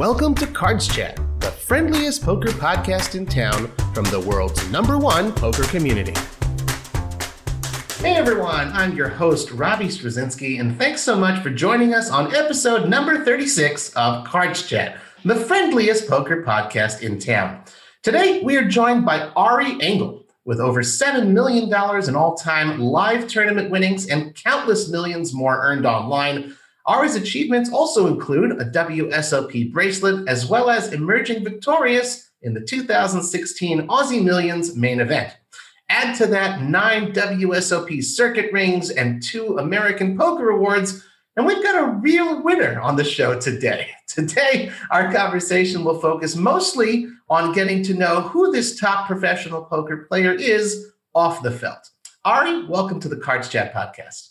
Welcome to Cards Chat, the friendliest poker podcast in town from the world's number one poker community. Hey everyone, I'm your host, Robbie Strazynski, and thanks so much for joining us on episode number 36 of Cards Chat, the friendliest poker podcast in town. Today, we are joined by Ari Engel. With over $7 million in all time live tournament winnings and countless millions more earned online, Ari's achievements also include a WSOP bracelet, as well as emerging victorious in the 2016 Aussie Millions main event. Add to that nine WSOP circuit rings and two American Poker Awards, and we've got a real winner on the show today. Today, our conversation will focus mostly on getting to know who this top professional poker player is off the felt. Ari, welcome to the Cards Chat podcast.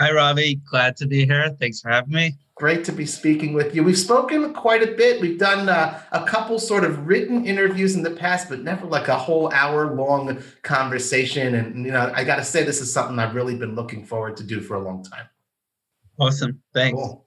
Hi, Robbie. Glad to be here. Thanks for having me. Great to be speaking with you. We've spoken quite a bit. We've done uh, a couple sort of written interviews in the past, but never like a whole hour long conversation. And, you know, I got to say, this is something I've really been looking forward to do for a long time. Awesome. Thanks. Cool.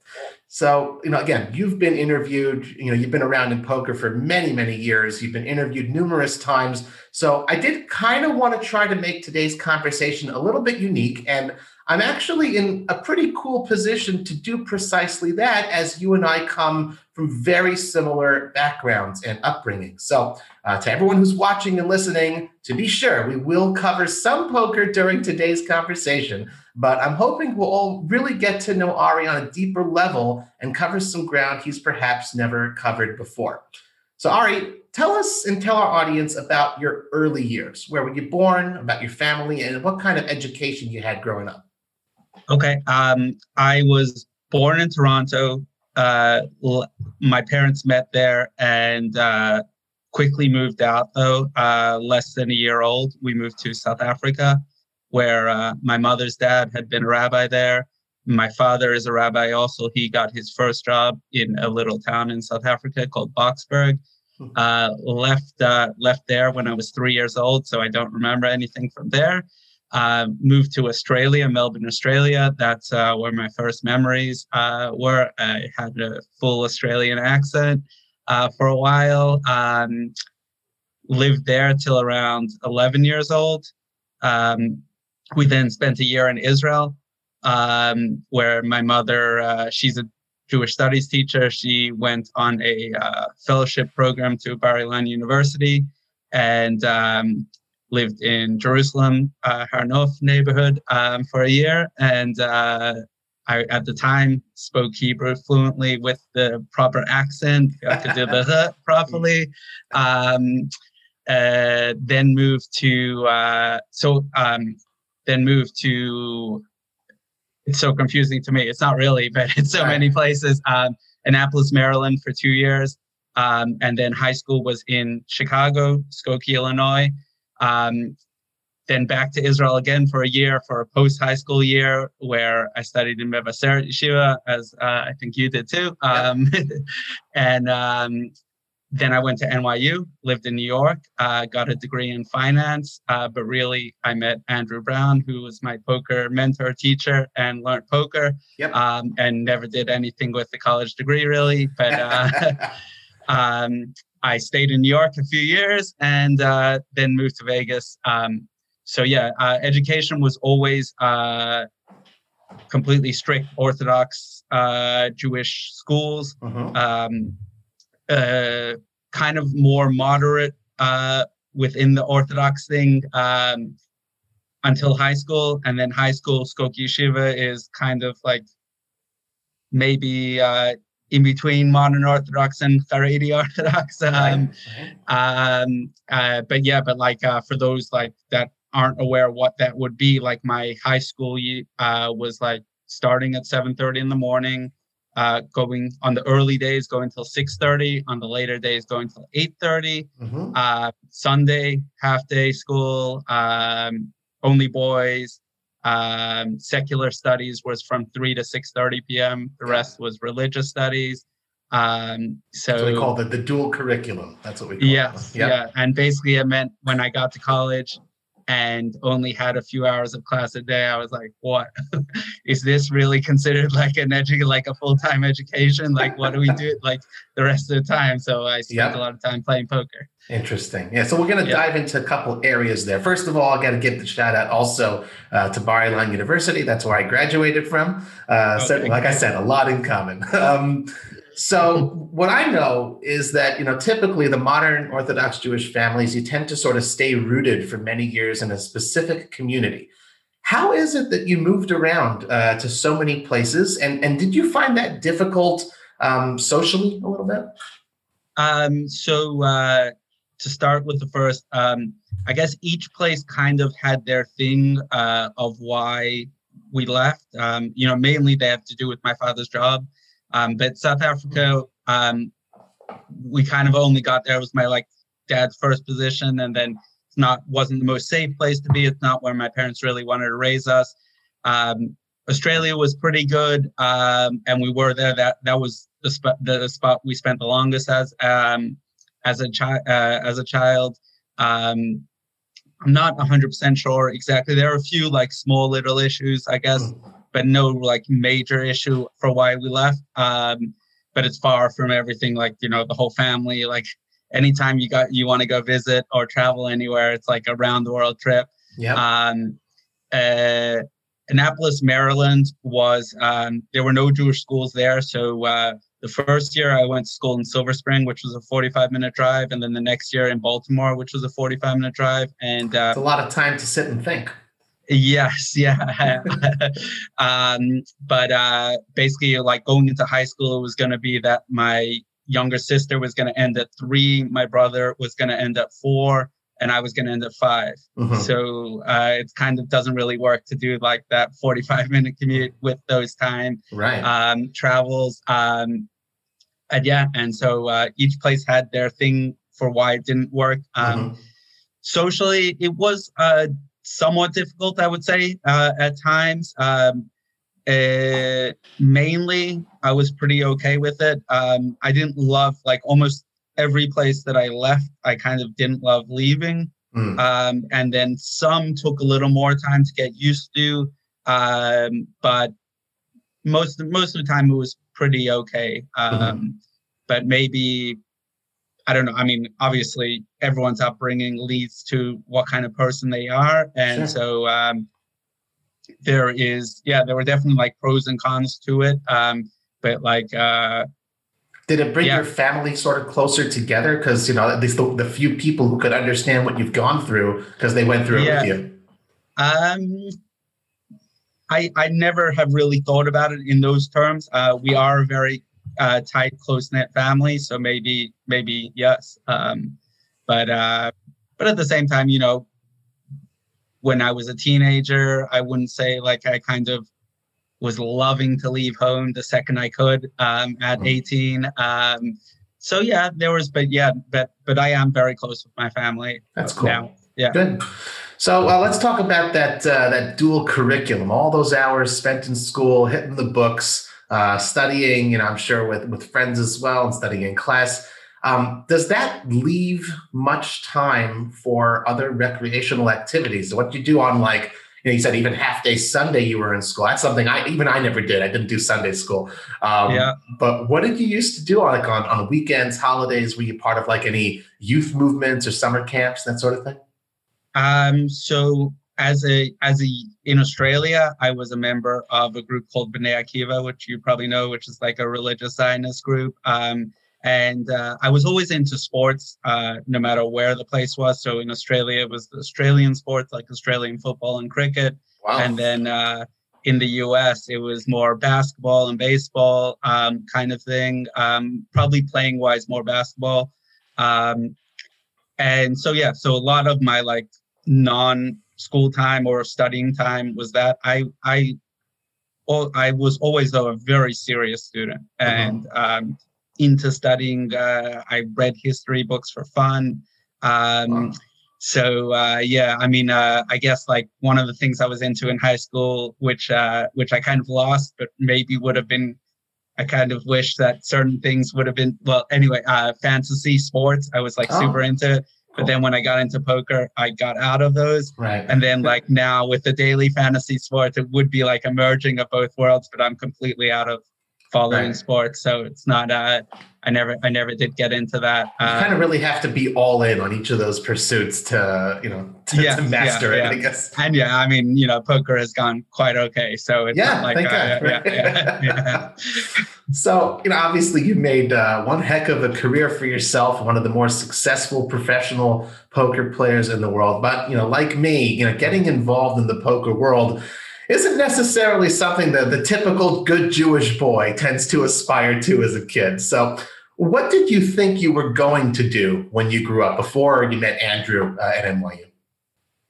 So, you know, again, you've been interviewed, you know, you've been around in poker for many, many years. You've been interviewed numerous times. So, I did kind of want to try to make today's conversation a little bit unique. And I'm actually in a pretty cool position to do precisely that as you and I come from very similar backgrounds and upbringing. So, uh, to everyone who's watching and listening, to be sure, we will cover some poker during today's conversation, but I'm hoping we'll all really get to know Ari on a deeper level and cover some ground he's perhaps never covered before. So, Ari, tell us and tell our audience about your early years. Where were you born, about your family, and what kind of education you had growing up? Okay. Um, I was born in Toronto. Uh, l- my parents met there and uh, quickly moved out, though. Uh, less than a year old, we moved to South Africa, where uh, my mother's dad had been a rabbi there. My father is a rabbi also. He got his first job in a little town in South Africa called Boksburg. Hmm. Uh, left uh, left there when I was three years old, so I don't remember anything from there. Uh, moved to Australia, Melbourne, Australia. That's uh, where my first memories uh, were. I had a full Australian accent uh, for a while. Um, lived there till around 11 years old. Um, we then spent a year in Israel, um, where my mother, uh, she's a Jewish studies teacher. She went on a uh, fellowship program to Bar Ilan University. And um, lived in Jerusalem, uh, Har Nof neighborhood um, for a year, and uh, I at the time spoke Hebrew fluently with the proper accent. I could do the properly. Um, uh, then moved to uh, so um, then moved to. It's so confusing to me. It's not really, but it's so many places. Um, Annapolis, Maryland, for two years, um, and then high school was in Chicago, Skokie, Illinois. Um, then back to Israel again for a year for a post high school year where I studied in Mevaseret Yeshiva, as uh, I think you did too. Um, and um, then I went to NYU, lived in New York, uh, got a degree in finance. Uh, but really, I met Andrew Brown, who was my poker mentor teacher, and learned poker. Yep. Um, and never did anything with the college degree really, but. Uh, um, I stayed in New York a few years and uh, then moved to Vegas. Um, so yeah, uh, education was always uh, completely strict Orthodox uh, Jewish schools. Mm-hmm. Um, uh, kind of more moderate uh, within the Orthodox thing um, until high school, and then high school Skokie Yeshiva is kind of like maybe in between modern Orthodox and Haredi Orthodox. Um, um, uh, but yeah, but like uh, for those like that aren't aware what that would be, like my high school uh, was like starting at 7:30 in the morning, uh, going on the early days going till 6:30, on the later days going till 8:30. Mm-hmm. Uh, Sunday half day school, um, only boys. Um, secular studies was from 3 to 6.30 p.m. The rest was religious studies. Um, so, so, we call it the dual curriculum. That's what we call yes, it. Yep. Yeah. And basically it meant when I got to college, and only had a few hours of class a day, I was like, what is this really considered like an edu- like a full-time education? Like what do we do like the rest of the time? So I spent yep. a lot of time playing poker. Interesting. Yeah. So we're going to yep. dive into a couple areas there. First of all, I got to give the shout out also uh, to Bar-Ilan University. That's where I graduated from. Uh, okay. so, like I said, a lot in common. Um, so what I know is that you know typically the modern Orthodox Jewish families you tend to sort of stay rooted for many years in a specific community. How is it that you moved around uh, to so many places, and and did you find that difficult um, socially a little bit? Um, so uh, to start with the first, um, I guess each place kind of had their thing uh, of why we left. Um, you know, mainly they have to do with my father's job. Um, but South Africa, um, we kind of only got there. It was my like dad's first position, and then it's not wasn't the most safe place to be. It's not where my parents really wanted to raise us. Um, Australia was pretty good, um, and we were there. That that was the spot the spot we spent the longest as um, as a child uh, as a child. Um, I'm not 100% sure exactly. There are a few like small little issues, I guess, mm but no like major issue for why we left. Um, but it's far from everything like you know the whole family. Like anytime you got you want to go visit or travel anywhere, it's like a round the world trip. Yeah. Um, uh, Annapolis, Maryland was um, there were no Jewish schools there, so uh, the first year I went to school in Silver Spring, which was a 45 minute drive, and then the next year in Baltimore, which was a 45 minute drive. And uh, it's a lot of time to sit and think. Yes, yeah. um, but uh, basically, like going into high school, it was going to be that my younger sister was going to end at three, my brother was going to end at four, and I was going to end at 5 mm-hmm. So uh, it kind of doesn't really work to do like that 45 minute commute with those time right. um, travels. Um, and yeah, and so uh, each place had their thing for why it didn't work. Um, mm-hmm. Socially, it was uh, somewhat difficult, I would say, uh, at times. Um, uh, mainly, I was pretty okay with it. Um, I didn't love like almost every place that I left. I kind of didn't love leaving, mm. um, and then some took a little more time to get used to. Um, but most most of the time, it was pretty okay. mm-hmm. But maybe I don't know. I mean, obviously, everyone's upbringing leads to what kind of person they are, and sure. so um, there is, yeah, there were definitely like pros and cons to it. Um, but like, uh, did it bring yeah. your family sort of closer together? Because you know, at least the, the, few people who could understand what you've gone through because they went through yeah. it with you. Um, I I never have really thought about it in those terms. Uh, we are a very uh, tight, close knit family. So maybe, maybe yes. Um, but uh, but at the same time, you know, when I was a teenager, I wouldn't say like I kind of was loving to leave home the second I could um, at mm-hmm. 18. Um, so yeah, there was, but yeah, but but I am very close with my family. That's cool. Now. Yeah. Good. So uh, let's talk about that uh, that dual curriculum. All those hours spent in school, hitting the books uh, studying, you know, I'm sure with, with friends as well and studying in class. Um, does that leave much time for other recreational activities? What you do on like, you know, you said even half day Sunday you were in school. That's something I even I never did. I didn't do Sunday school. Um, yeah. But what did you used to do on like on, on weekends, holidays? Were you part of like any youth movements or summer camps, that sort of thing? Um, so as a as a in Australia, I was a member of a group called B'nai Akiva, which you probably know, which is like a religious Zionist group. Um, and uh, I was always into sports, uh, no matter where the place was. So in Australia, it was the Australian sports like Australian football and cricket. Wow. And then uh, in the US, it was more basketball and baseball um, kind of thing. Um, probably playing wise, more basketball. Um, and so yeah, so a lot of my like non school time or studying time was that I I I was always a very serious student uh-huh. and um, into studying. Uh, I read history books for fun. Um, wow. So uh, yeah, I mean, uh, I guess like one of the things I was into in high school, which uh, which I kind of lost, but maybe would have been. I kind of wish that certain things would have been well. Anyway, uh, fantasy sports. I was like oh. super into But then when I got into poker, I got out of those. Right. And then like now with the daily fantasy sports, it would be like a merging of both worlds, but I'm completely out of following Right. sports. So it's not uh I never I never did get into that. you Uh, kind of really have to be all in on each of those pursuits to, you know, to, Yeah, to master yeah, it, I guess. and yeah, I mean, you know, poker has gone quite okay. So it's Yeah, not like thank uh, God, yeah, yeah, yeah. So, you know, obviously you made uh, one heck of a career for yourself, one of the more successful professional poker players in the world. But, you know, like me, you know, getting involved in the poker world isn't necessarily something that the typical good Jewish boy tends to aspire to as a kid. So, what did you think you were going to do when you grew up before you met Andrew uh, at NYU?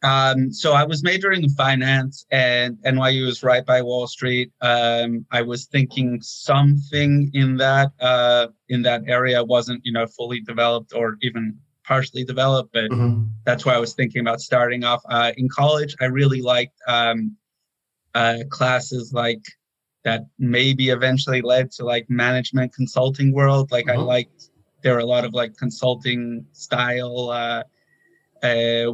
Um, so I was majoring in finance, and NYU is right by Wall Street. Um, I was thinking something in that uh, in that area wasn't you know fully developed or even partially developed, but Mhm. that's why I was thinking about starting off. Uh, in college, I really liked um, uh, classes like that. Maybe eventually led to like management consulting world. Like I Mhm. liked there were a lot of like consulting style. Uh, uh,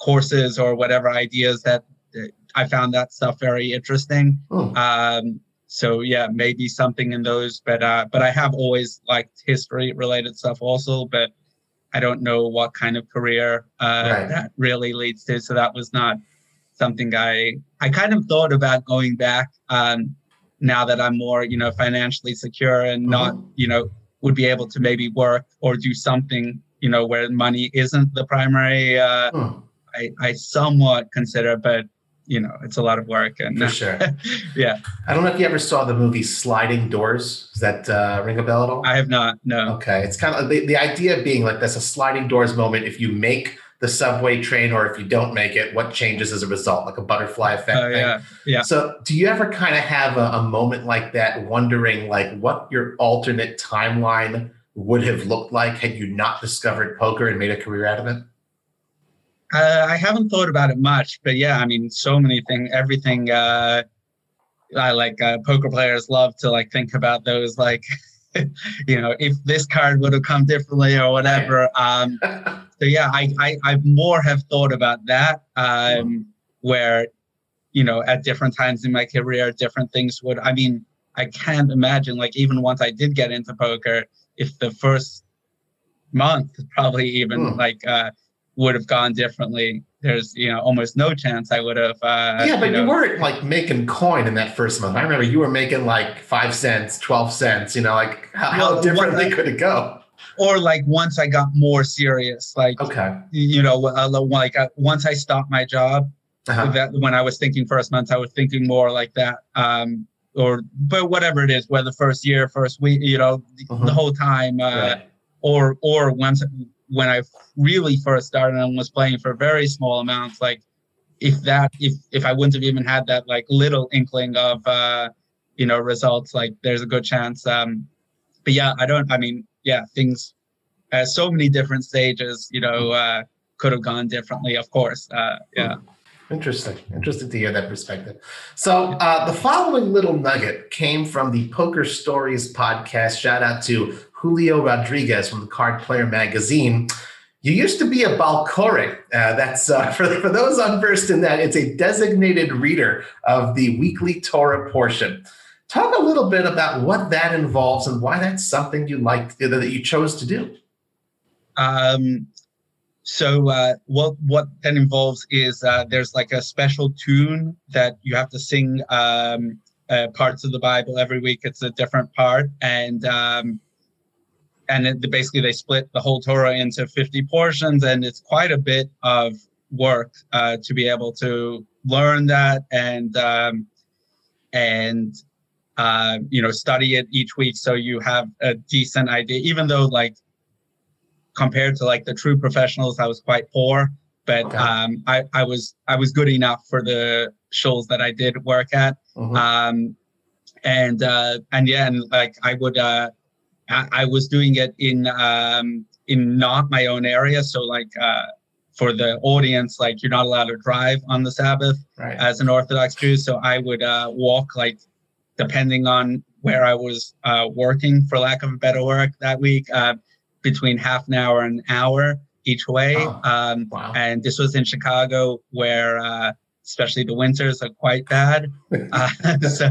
courses or whatever ideas that uh, I found that stuff very interesting. Hmm. Um, so yeah, maybe something in those, but uh, but I have always liked history related stuff also, but I don't know what kind of career uh, Right. that really leads to. So that was not something I I kind of thought about going back um, now that I'm more you know financially secure and not Mhm. you know would be able to maybe work or do something you know where money isn't the primary uh, Hmm, I, I somewhat consider, but you know, it's a lot of work and for sure. yeah, I don't know if you ever saw the movie Sliding Doors. Does that uh, ring a bell at all? I have not. No. Okay, it's kind of the, the idea being like there's a sliding doors moment. If you make the subway train or if you don't make it, what changes as a result, like a butterfly effect Oh thing. yeah, yeah. So, do you ever kind of have a, a moment like that, wondering like what your alternate timeline would have looked like had you not discovered poker and made a career out of it? Uh, I haven't thought about it much, but yeah, I mean, so many things, everything. Uh, I like uh, poker players love to like think about those, like, you know, if this card would have come differently or whatever. Um, so yeah, I, I I more have thought about that, um, where, you know, at different times in my career, different things would. I mean, I can't imagine like even once I did get into poker, if the first month probably even Hmm. like uh, would have gone differently. There's you know almost no chance I would have. Uh, yeah, but you, know, weren't like making coin in that first month. I remember you were making like five cents, twelve cents. You know, like how, how differently could it go? Or like once I got more serious, like Okay. you know, uh, like once I stopped my job, Uh-huh. that when I was thinking first month, I was thinking more like that. Um, or but whatever it is, whether first year, first week, you know, the, Mhm. the whole time, uh, Right. or or once when I really first started and was playing for very small amounts, like if that if if I wouldn't have even had that like little inkling of uh, you know results, like there's a good chance. Um, but yeah, I don't. I mean, yeah, things. Uh, so many different stages, you know, uh, could have gone differently. Of course, uh, yeah. Interesting. Interesting to hear that perspective. So, uh, the following little nugget came from the Poker Stories podcast. Shout out to Julio Rodriguez from the Card Player Magazine. You used to be a Baal Koreh. Uh, that's uh, for, for those unversed in that, it's a designated reader of the weekly Torah portion. Talk a little bit about what that involves and why that's something you liked that you chose to do. Um, so uh, what what that involves is uh, there's like a special tune that you have to sing um, uh, parts of the Bible every week. It's a different part, and um, and it, basically they split the whole Torah into 50 portions, and it's quite a bit of work uh, to be able to learn that and um, and uh, you know study it each week so you have a decent idea. Even though like compared to like the true professionals, I was quite poor, but Okay. um, I, I was I was good enough for the shows that I did work at. Mhm. Um, and uh, and yeah, and like I would uh, I, I was doing it in um, in not my own area, so like uh, for the audience, like you're not allowed to drive on the Sabbath right. as an Orthodox Jew, so I would uh, walk like depending on where I was uh, working, for lack of a better word, that week, uh, between half an hour and an hour each way. Oh, um, wow. And this was in Chicago, where uh, especially the winters are quite bad. Uh, so,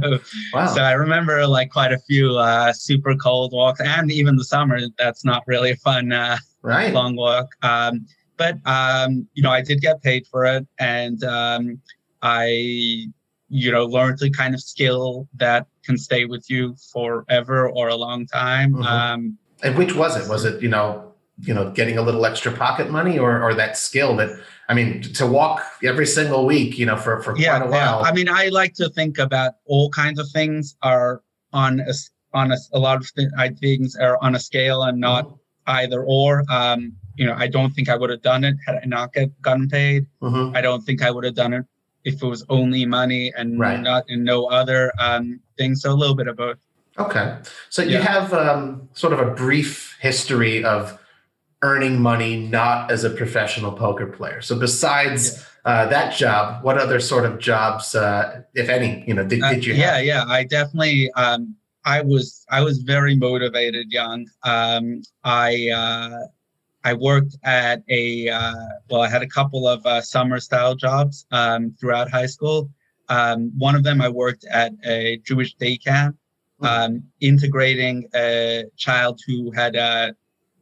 Wow. so I remember like quite a few uh, super cold walks, and even the summer. That's not really a fun uh, right. long walk. Um, but um, you know, I did get paid for it, and um, I, you know, learned the kind of skill that can stay with you forever or a long time. Mhm. Um, And which was it? Was it, you know, you know, getting a little extra pocket money or or that skill that I mean, to walk every single week, you know, for, for yeah, quite a yeah. while. I mean, I like to think about all kinds of things are on a on a, a lot of th- things are on a scale and not either or. Um, you know, I don't think I would have done it had I not get gotten paid. Mhm. I don't think I would have done it if it was only money and Right. not and no other um, things. So a little bit of both. Okay. So you have um, sort of a brief history of earning money not as a professional poker player. So besides uh, that job, what other sort of jobs, uh, if any, you know, did, Uh, did you yeah, have? yeah. I definitely. Um, I was I was very motivated young. Um, I uh, I worked at a uh, well, I had a couple of uh, summer style jobs um, throughout high school. Um, one of them I worked at a Jewish day camp, Hmm. um, integrating a child who had uh,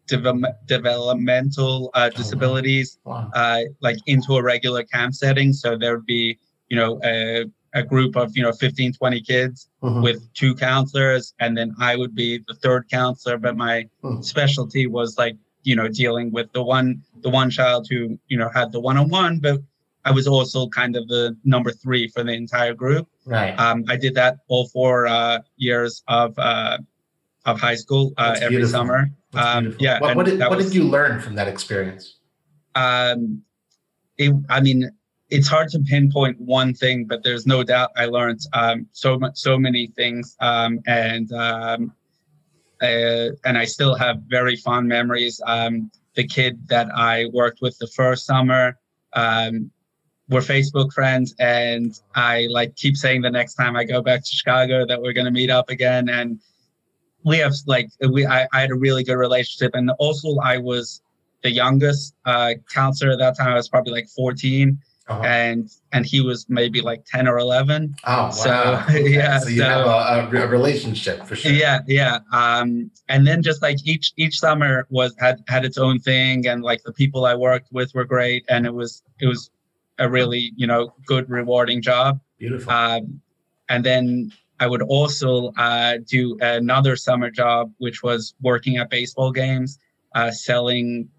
devel- developmental uh, disabilities Wow. uh, like into a regular camp setting. So there would be, you know, a, a group of, you know, 15, 20 kids Mhm. with two counselors. And then I would be the third counselor. But my Hmm. specialty was like, you know, dealing with the one, the one child who, you know, had the one-on-one, but I was also kind of the number three for the entire group. Right. Um, I did that all four uh, years of, uh, of high school uh, every beautiful. summer. Um, yeah, What, what, did, what was- did you learn from that experience? um it i mean it's hard to pinpoint one thing but there's no doubt i learned um so much so many things um and um uh, and i still have very fond memories. Um the kid that i worked with the first summer um we're facebook friends and i like keep saying the next time i go back to chicago that we're going to meet up again. And we have like we I, I had a really good relationship. And also i was the youngest uh, counselor at that time. I was probably like 14, Uh-huh. and and he was maybe like 10 or 11. Oh, wow. so, yeah, So you so- have a, a a relationship for sure. Yeah, yeah. Um, and then just like each each summer was had had its own thing, and like the people I worked with were great, and it was it was a really you know good rewarding job. Beautiful. Um, and then I would also uh, do another summer job, which was working at baseball games, uh, selling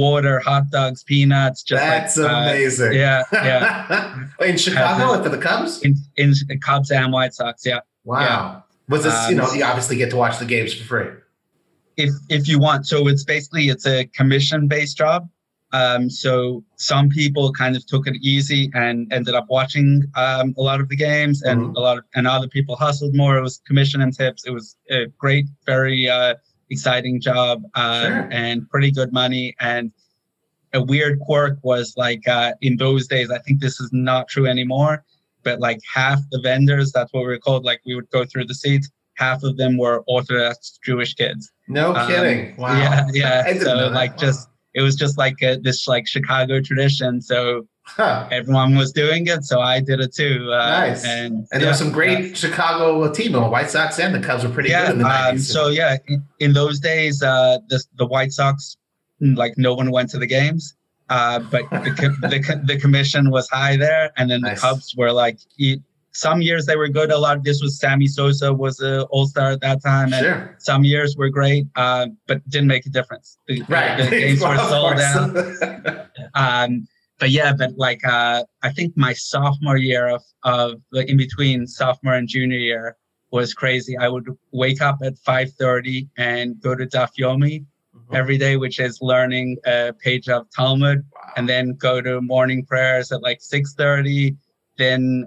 water, hot dogs, peanuts. Just That's like, uh, amazing. yeah, yeah. in Chicago Uh, for the Cubs? in in Cubs and White Sox. Yeah. Wow. Was this, you Um, know, you obviously get to watch the games for free. if if you want so it's basically it's a commission based job um, so some people kind of took it easy and ended up watching um, a lot of the games and Mhm. a lot of and other people hustled more it was commission and tips it was a great very uh, exciting job uh, Sure. and pretty good money and a weird quirk was like uh, in those days i think this is not true anymore but like half the vendors that's what we were called like we would go through the seats half of them were orthodox jewish kids No um, kidding. Wow. yeah, yeah. So like Wow. just it was just like a, this like Chicago tradition. So Huh. everyone was doing it, so I did it too. Uh, Nice. And And there yeah, was some great Chicago team. The White Sox and the Cubs were pretty Yeah. good in the yeah. 90s. Um, so yeah, in, in those days, uh, the the White Sox like no one went to the games. Uh, but the, the the commission was high there, and then Nice. the Cubs were like. Some years they were good. A lot. of This was Sammy Sosa was an All Star at that time, and sure. some years were great, uh, but didn't make a difference. The, Right. the games were sold out. um but yeah but like uh i think my sophomore year of of the in between sophomore and junior year was crazy. I would wake up at 5.30 and go to daf yomi every day which is learning a page of talmud and then go to morning prayers at like 6.30 then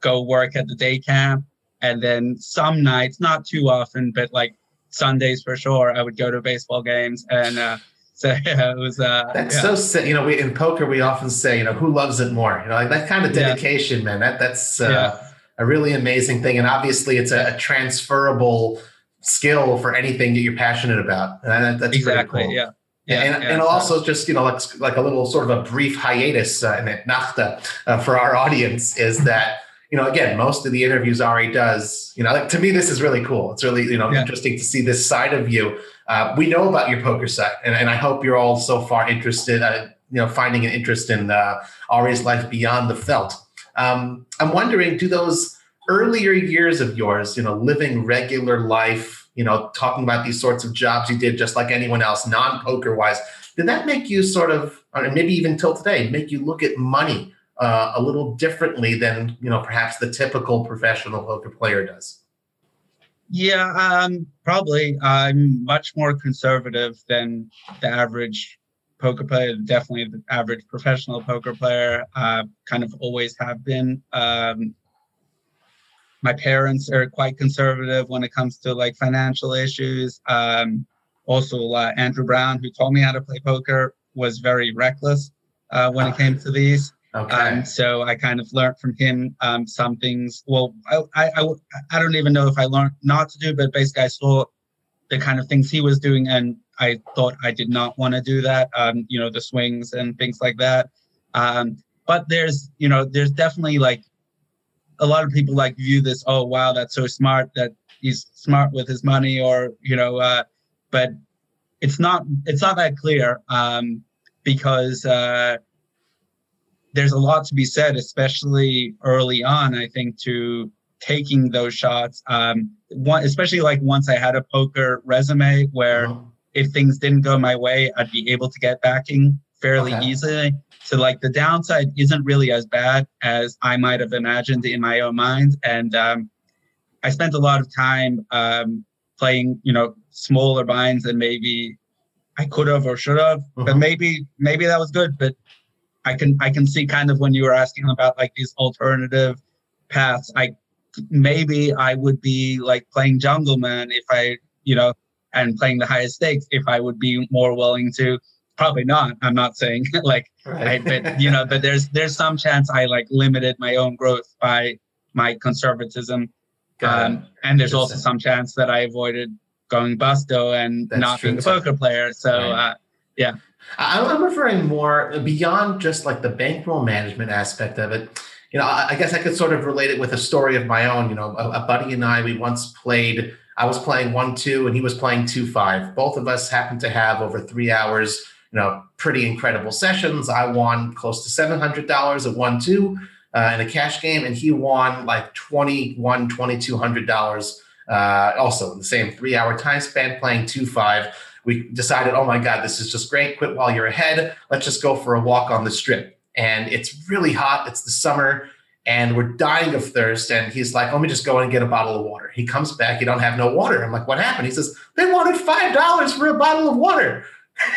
go work at the day camp and then some nights not too often but like sundays for sure i would go to baseball games and uh so yeah, it was uh That's yeah. so sick. You know, we in poker we often say, you know, who loves it more? You know, like that kind of Yeah. dedication, man. That that's uh, Yeah. a really amazing thing, and obviously it's a, a transferable skill for anything that you're passionate about. And that, that's exactly cool. yeah Yeah, and, yeah, and so. also just you know like like a little sort of a brief hiatus uh, in it, nachta uh, for our audience is that you know again most of the interviews Ari does you know like, to me this is really cool. It's really you know yeah. interesting to see this side of you. Uh, we know about your poker set, and, and I hope you're all so far interested. Uh, you know, finding an interest in uh, Ari's life beyond the felt. Um, I'm wondering, do those earlier years of yours, you know, living regular life, you know, talking about these sorts of jobs you did just like anyone else, non poker wise, did that make you sort of, or maybe even till today, make you look at money uh, a little differently than, you know, perhaps the typical professional poker player does? Yeah, um, probably. I'm much more conservative than the average poker player, definitely the average professional poker player. Uh, kind of always have been. Um, my parents are quite conservative when it comes to like financial issues. Um, also, uh, Andrew Brown, who taught me how to play poker, was very reckless uh, when it came to these. Okay. Um, so I kind of learned from him um, some things. Well, I, I, I, I don't even know if I learned not to do, but basically I saw the kind of things he was doing, and I thought I did not want to do that. Um, you know, the swings and things like that. Um, but there's, you know, there's definitely like a lot of people like view this. Oh, wow, that's so smart that he's smart with his money, or you know, uh, but it's not. It's not that clear um, because. Uh, there's a lot to be said, especially early on. I think to taking those shots. Um, one, especially like once I had a poker resume where uh-huh. if things didn't go my way, I'd be able to get backing fairly okay. easily. So like the downside isn't really as bad as I might have imagined in my own mind. And um, I spent a lot of time um, playing, you know, smaller binds than maybe I could have or should have. Uh-huh. But maybe maybe that was good. But I can I can see kind of when you were asking about like these alternative paths. I maybe I would be like playing Jungleman if I, you know, and playing the highest stakes if I would be more willing to. Probably not. I'm not saying like, right. I, but you know, but there's there's some chance I like limited my own growth by my conservatism, um, and there's also some chance that I avoided going busto and That's not being a poker player. So right. uh, yeah. I'm referring more beyond just like the bankroll management aspect of it you know, I, guess I could sort of relate it with a story of my own. You know, a, a buddy and I, we once played. I was playing one two, and he was playing two five. Both of us happened to have over three hours. You know, pretty incredible sessions. I won close to seven hundred dollars at one two uh, in a cash game, and he won like twenty one, twenty two hundred dollars. Uh, also in the same three hour time span playing two five we decided, oh my God, this is just great. Quit while you're ahead. Let's just go for a walk on the strip and it's really hot. It's the summer and we're dying of thirst. And he's like, let me just go and get a bottle of water. He comes back, you don't have no water. I'm like, what happened? He says, they wanted $5 for a bottle of water.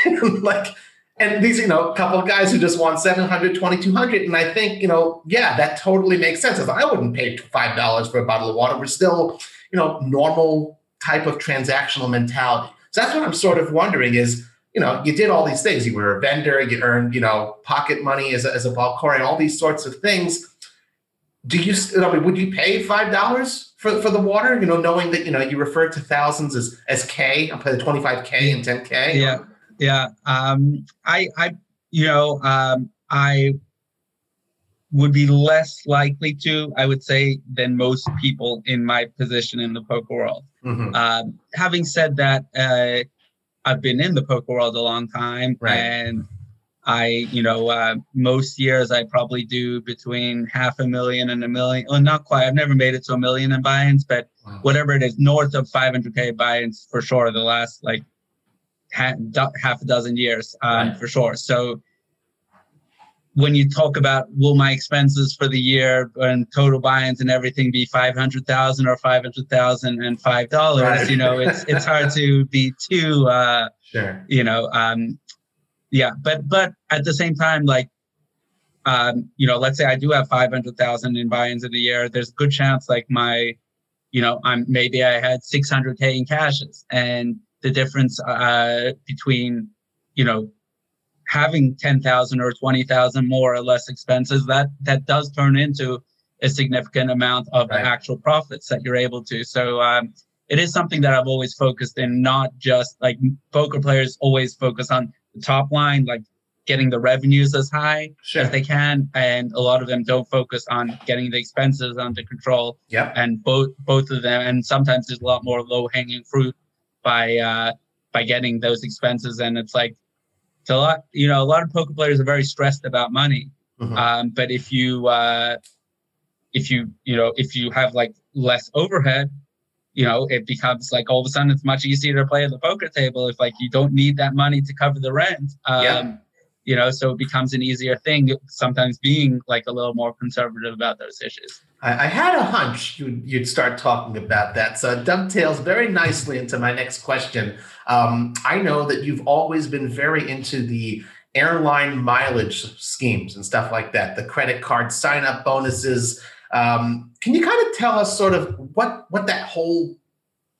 like, and these, you know, a couple of guys who just want 700, 2200. And I think, you know, yeah, that totally makes sense. I wouldn't pay $5 for a bottle of water. We're still, you know, normal type of transactional mentality. So that's what I'm sort of wondering is, you know, you did all these things. You were a vendor, you earned, you know, pocket money as a, as a Valkyrian, all these sorts of things. Do you, I mean, would you pay $5 for, for the water? You know, knowing that, you know, you refer to thousands as, as K, I'm playing 25K and 10K. Yeah. Yeah. Um, I, I, you know, um, I would be less likely to, I would say, than most people in my position in the poker world. Mm-hmm. Um, having said that, uh, I've been in the poker world a long time, right. and I, you know, uh, most years I probably do between half a million and a million. Well, not quite. I've never made it to a million in buy-ins, but wow. whatever it is, north of 500k buy-ins for sure. The last like half, half a dozen years, um, right. for sure. So when you talk about will my expenses for the year and total buy-ins and everything be 500,000 or 500,000 and five dollars, right. you know, it's it's hard to be too uh sure. you know, um yeah, but but at the same time like um you know, let's say I do have 500,000 in buy-ins in a year, there's a good chance like my you know, I'm maybe I had 600k in cashes and the difference uh between you know having 10,000 or 20,000 more or less expenses, that that does turn into a significant amount of right. actual profits that you're able to. So um, it is something that I've always focused in, not just like poker players always focus on the top line, like getting the revenues as high sure. as they can, and a lot of them don't focus on getting the expenses under control. Yeah. And both both of them, and sometimes there's a lot more low hanging fruit by uh, by getting those expenses, and it's like it's a lot. You know, a lot of poker players are very stressed about money. Mm-hmm. Um, but if you uh, if you you know if you have like less overhead you know it becomes like all of a sudden it's much easier to play at the poker table if like you don't need that money to cover the rent um, yeah. you know so it becomes an easier thing sometimes being like a little more conservative about those issues I, I had a hunch you'd, you'd, start talking about that so it dovetails very nicely into my next question um, i know that you've always been very into the airline mileage schemes and stuff like that the credit card sign up bonuses um, can you kind of tell us sort of what what that whole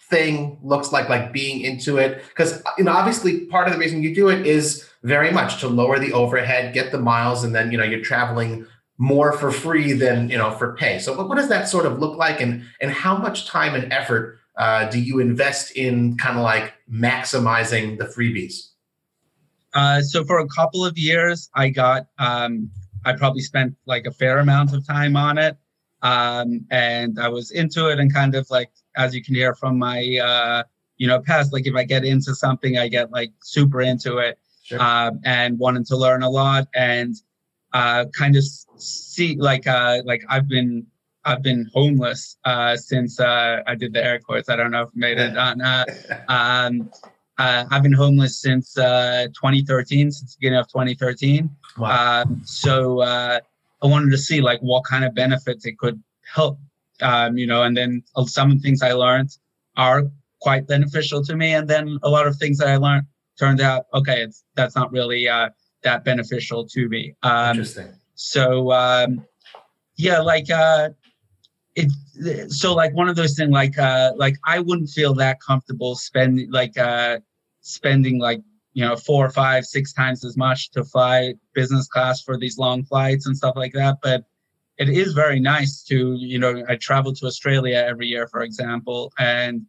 thing looks like, like being into it? Because you know, obviously, part of the reason you do it is very much to lower the overhead, get the miles, and then you know you're traveling more for free than you know for pay. So, what, what does that sort of look like, and and how much time and effort uh, do you invest in kind of like maximizing the freebies? Uh, so for a couple of years, I got um, I probably spent like a fair amount of time on it um, and I was into it and kind of like as you can hear from my uh, you know past like if I get into something I get like super into it sure. um, and wanting to learn a lot and uh, kind of see like uh, like I've been I've been homeless uh, since uh, I did the air quotes. I don't know if I made it on. Uh, um, uh, I've been homeless since uh, 2013, since the beginning of 2013. Wow. Um, so uh, I wanted to see like what kind of benefits it could help, um, you know, and then some of the things I learned are quite beneficial to me. And then a lot of things that I learned turned out, okay, it's, that's not really uh, that beneficial to me. Um, Interesting. So, um, yeah, like, uh, it, so like one of those things, like, uh, like I wouldn't feel that comfortable spending, like, uh, spending like you know four five six times as much to fly business class for these long flights and stuff like that but it is very nice to you know i travel to australia every year for example and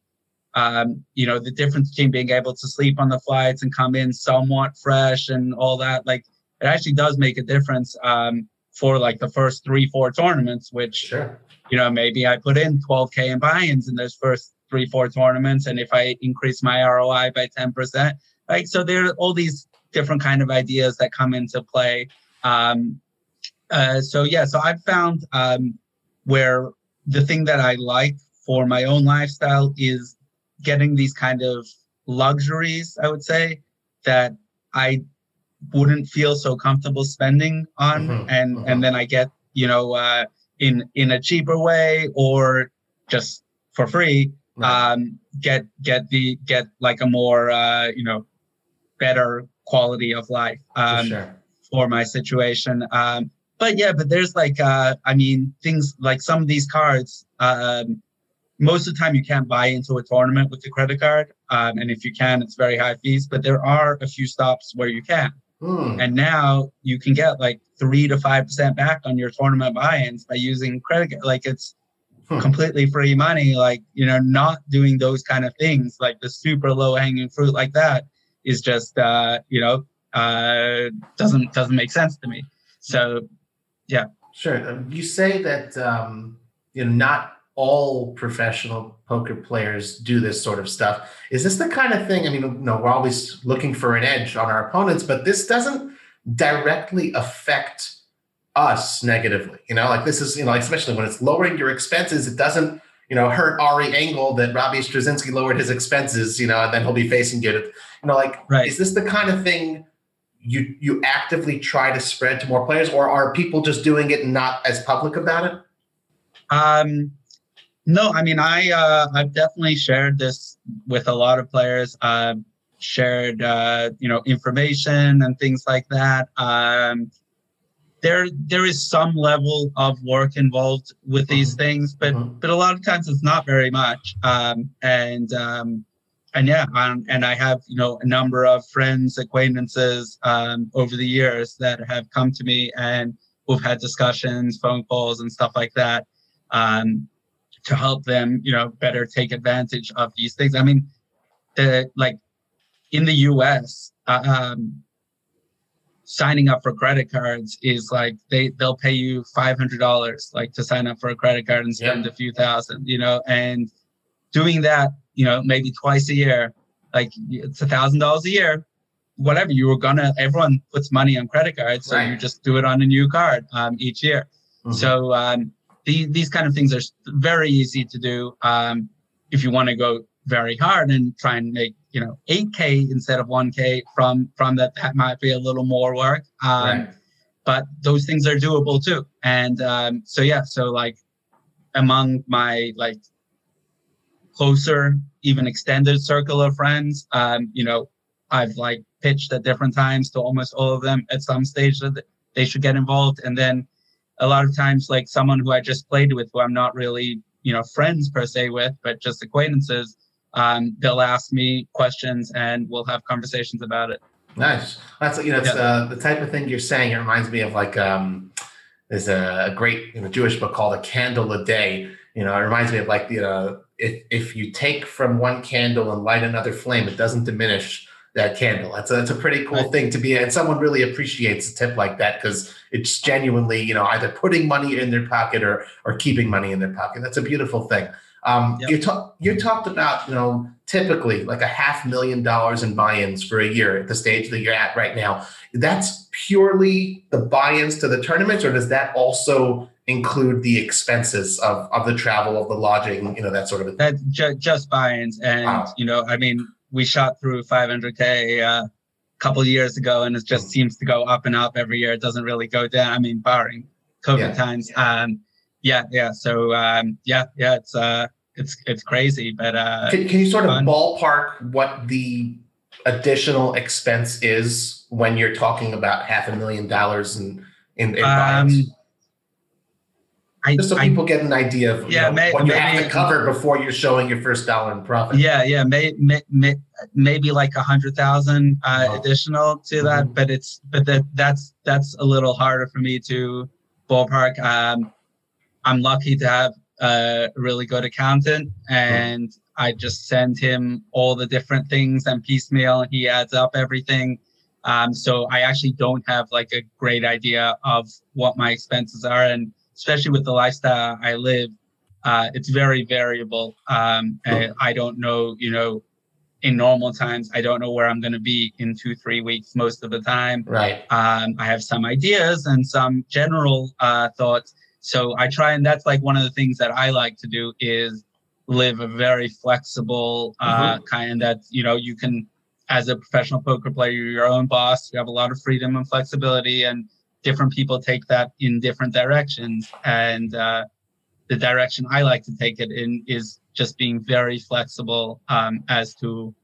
um, you know the difference between being able to sleep on the flights and come in somewhat fresh and all that like it actually does make a difference um, for like the first three four tournaments which sure. you know maybe i put in 12k in buy-ins in those first three four tournaments and if i increase my roi by 10% right? So there are all these different kind of ideas that come into play. Um, uh, so yeah, so I've found um, where the thing that I like for my own lifestyle is getting these kind of luxuries. I would say that I wouldn't feel so comfortable spending on, mm-hmm, and mm-hmm. and then I get you know uh, in in a cheaper way or just for free. Right. Um, get get the get like a more uh, you know better quality of life um, for, sure. for, my situation. Um, but yeah, but there's like, uh, I mean, things like some of these cards, um, most of the time you can't buy into a tournament with the credit card. Um, and if you can, it's very high fees, but there are a few stops where you can. Hmm. And now you can get like three to 5% back on your tournament buy-ins by using credit. Like it's, hmm. completely free money like you know not doing those kind of things like the super low hanging fruit like that is just uh, you know uh, doesn't doesn't make sense to me. So yeah. Sure. Um, you say that um, you know not all professional poker players do this sort of stuff. Is this the kind of thing? I mean, you know, we're always looking for an edge on our opponents, but this doesn't directly affect us negatively. You know, like this is, you know, especially when it's lowering your expenses, it doesn't you know, hurt Ari Engel that Robbie Strazynski lowered his expenses, you know, and then he'll be facing you. You know, like, right. is this the kind of thing you you actively try to spread to more players, or are people just doing it and not as public about it? Um, no, I mean, I uh, I've definitely shared this with a lot of players. I've shared uh, you know information and things like that. Um, there there is some level of work involved with these mm-hmm. things, but mm-hmm. but a lot of times it's not very much. Um, and um, and yeah, um, and I have you know a number of friends, acquaintances um, over the years that have come to me and we've had discussions, phone calls, and stuff like that. Um, to help them, you know, better take advantage of these things. I mean, the like in the U.S. Uh, um, signing up for credit cards is like they they'll pay you five hundred dollars like to sign up for a credit card and spend a few thousand, you know, and doing that, you know, maybe twice a year, like it's a thousand dollars a year, whatever you were gonna. Everyone puts money on credit cards, so right. you just do it on a new card um, each year. Mm-hmm. So um, these these kind of things are very easy to do um, if you want to go very hard and try and make you know 8k instead of 1k from from that that might be a little more work um, right. but those things are doable too and um, so yeah so like among my like closer even extended circle of friends um, you know i've like pitched at different times to almost all of them at some stage that they should get involved and then a lot of times like someone who i just played with who i'm not really you know friends per se with but just acquaintances um, they'll ask me questions and we'll have conversations about it. Nice. That's you know it's yeah. uh, the type of thing you're saying. It reminds me of like um, there's a, great you know, Jewish book called A Candle a Day. You know, it reminds me of like you know if if you take from one candle and light another flame, it doesn't diminish that candle. That's a, that's a pretty cool right. thing to be, and someone really appreciates a tip like that because it's genuinely, you know, either putting money in their pocket or or keeping money in their pocket. That's a beautiful thing. Um, yep. You talked you talked about you know typically like a half million dollars in buy-ins for a year at the stage that you're at right now. That's purely the buy-ins to the tournaments, or does that also include the expenses of, of the travel, of the lodging, you know, that sort of thing? That ju- just buy-ins, and wow. you know, I mean, we shot through 500k uh, a couple years ago, and it just seems to go up and up every year. It doesn't really go down. I mean, barring COVID yeah. times. Um, yeah, yeah. So um, yeah, yeah, it's uh, it's it's crazy, but uh, can, can you sort of fun. ballpark what the additional expense is when you're talking about half a million dollars in in, in um, I, just so people get an idea of yeah, you know, may, what you maybe, have to cover before you're showing your first dollar in profit. Yeah, yeah, may, may, may maybe like a hundred thousand uh, oh. additional to mm-hmm. that, but it's but that that's that's a little harder for me to ballpark. Um, I'm lucky to have a really good accountant and I just send him all the different things and piecemeal. He adds up everything. Um, so I actually don't have like a great idea of what my expenses are. And especially with the lifestyle I live, uh, it's very variable. Um, and I don't know, you know, in normal times, I don't know where I'm going to be in two, three weeks most of the time. Right. Um, I have some ideas and some general uh, thoughts, so I try and that's like one of the things that I like to do is live a very flexible uh, mm-hmm. kind that you know you can as a professional poker player you're your own boss you have a lot of freedom and flexibility and different people take that in different directions. And uh, the direction i like to take it in is just being very flexible um, as to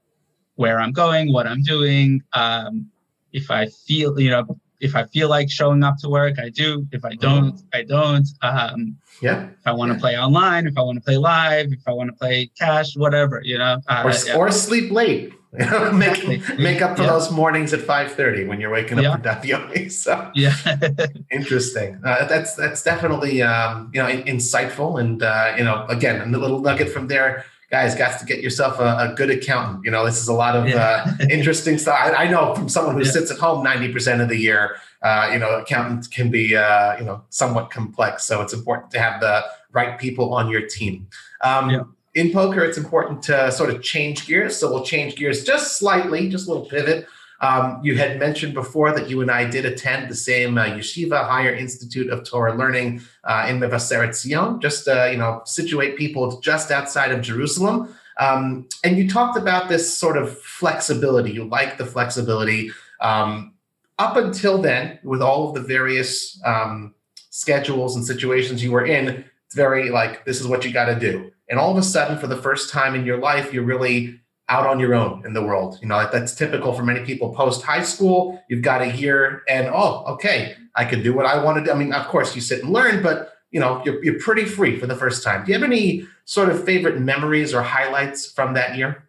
where i'm going what i'm doing um, if i feel you know if I feel like showing up to work, I do. If I don't, I don't. Um, yeah. If I want to yeah. play online, if I want to play live, if I want to play cash, whatever, you know. Uh, or, yeah. or sleep late. make exactly. make up for yeah. those mornings at five thirty when you're waking up yeah. for Daf Yomi. So yeah, interesting. Uh, that's that's definitely um, you know insightful and uh, you know again a little nugget from there guys, got to get yourself a, a, good accountant. You know, this is a lot of yeah. uh, interesting stuff. I, I, know from someone who yeah. sits at home 90% of the year, uh, you know, accountants can be, uh, you know, somewhat complex. So it's important to have the right people on your team. Um, yeah. In poker, it's important to sort of change gears. So we'll change gears just slightly, just a little pivot. Um, you had mentioned before that you and I did attend the same uh, yeshiva, Higher Institute of Torah Learning uh, in Mevaseret Zion, just uh, you know, situate people just outside of Jerusalem. Um, and you talked about this sort of flexibility. You like the flexibility. Um, up until then, with all of the various um, schedules and situations you were in, it's very like this is what you got to do. And all of a sudden, for the first time in your life, you're really out on your own in the world. You know, that's typical for many people post high school. You've got a year and, oh, okay, I can do what I want to do. I mean, of course, you sit and learn, but you know, you're, you're pretty free for the first time. Do you have any sort of favorite memories or highlights from that year?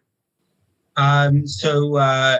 Um, so uh,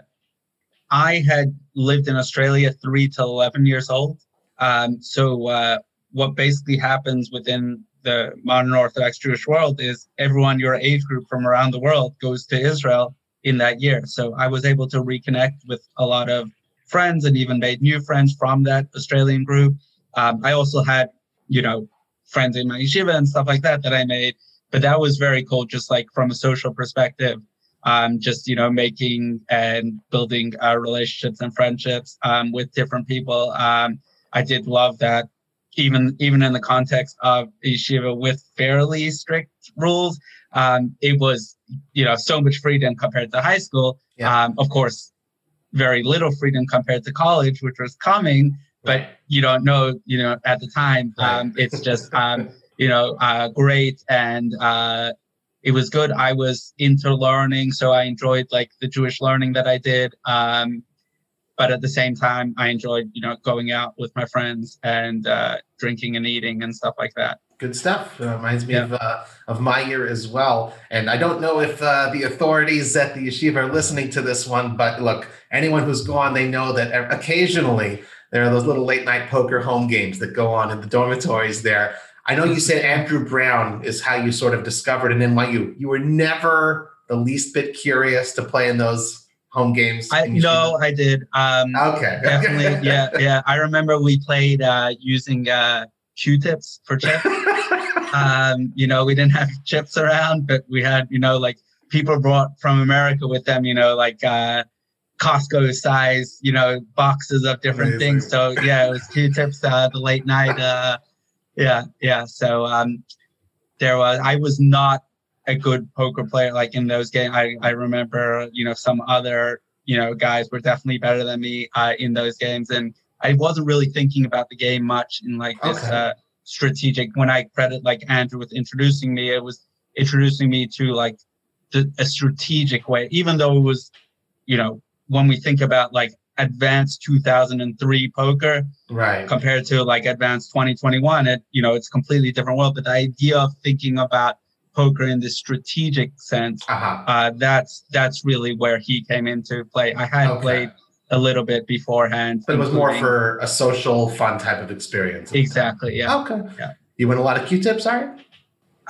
I had lived in Australia three to 11 years old. Um, so uh, what basically happens within the modern Orthodox Jewish world is everyone your age group from around the world goes to Israel in that year. So I was able to reconnect with a lot of friends and even made new friends from that Australian group. Um, I also had, you know, friends in my yeshiva and stuff like that that I made. But that was very cool, just like from a social perspective, um, just you know making and building uh, relationships and friendships um, with different people. Um, I did love that, even even in the context of yeshiva with fairly strict rules. Um, it was you know so much freedom compared to high school. Yeah. Um, of course, very little freedom compared to college, which was coming but you don't know, you know, at the time. Um, it's just, um, you know, uh, great. And uh, it was good. I was into learning. So I enjoyed like the Jewish learning that I did. Um, but at the same time, I enjoyed, you know, going out with my friends and uh, drinking and eating and stuff like that good stuff. Uh, reminds me yeah. of uh, of my year as well. And I don't know if uh, the authorities at the yeshiva are listening to this one, but look, anyone who's gone, they know that occasionally there are those little late night poker home games that go on in the dormitories there. I know you said Andrew Brown is how you sort of discovered an NYU. You were never the least bit curious to play in those home games. I no, I did. Um, okay, definitely. yeah, yeah. I remember we played uh, using uh, Q-tips for chips. um, you know, we didn't have chips around, but we had, you know, like people brought from America with them. You know, like. Uh, Costco size, you know, boxes of different Amazing. things. So yeah, it was Q-tips, uh, the late night. Uh, yeah, yeah. So um, there was. I was not a good poker player like in those games. I I remember, you know, some other you know guys were definitely better than me uh, in those games, and I wasn't really thinking about the game much in like this okay. uh, strategic. When I credit like Andrew with introducing me, it was introducing me to like the, a strategic way, even though it was, you know, when we think about like advanced 2003 poker right compared to like advanced 2021 it you know it's completely different world but the idea of thinking about poker in the strategic sense uh-huh. uh, that's that's really where he came into play i had okay. played a little bit beforehand but it was more for a social fun type of experience exactly yeah okay yeah you win a lot of q-tips are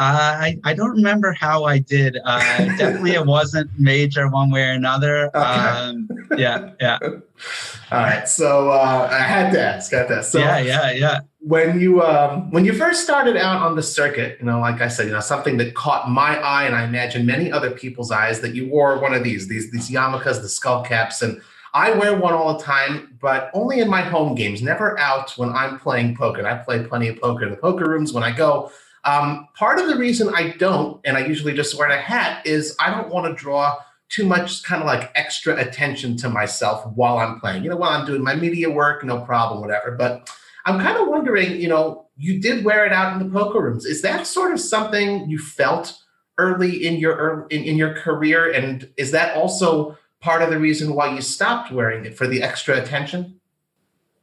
uh, I, I don't remember how I did. Uh, definitely, it wasn't major one way or another. Okay. Um, yeah, yeah. All right. So uh, I had to ask. Got that. So yeah, yeah, yeah. When you um, when you first started out on the circuit, you know, like I said, you know, something that caught my eye, and I imagine many other people's eyes, that you wore one of these these these yarmulkes, the skull caps, and I wear one all the time, but only in my home games, never out when I'm playing poker. And I play plenty of poker in the poker rooms when I go. Um, part of the reason I don't, and I usually just wear a hat, is I don't want to draw too much kind of like extra attention to myself while I'm playing. You know, while I'm doing my media work, no problem, whatever. But I'm kind of wondering, you know, you did wear it out in the poker rooms. Is that sort of something you felt early in your in, in your career? And is that also part of the reason why you stopped wearing it for the extra attention?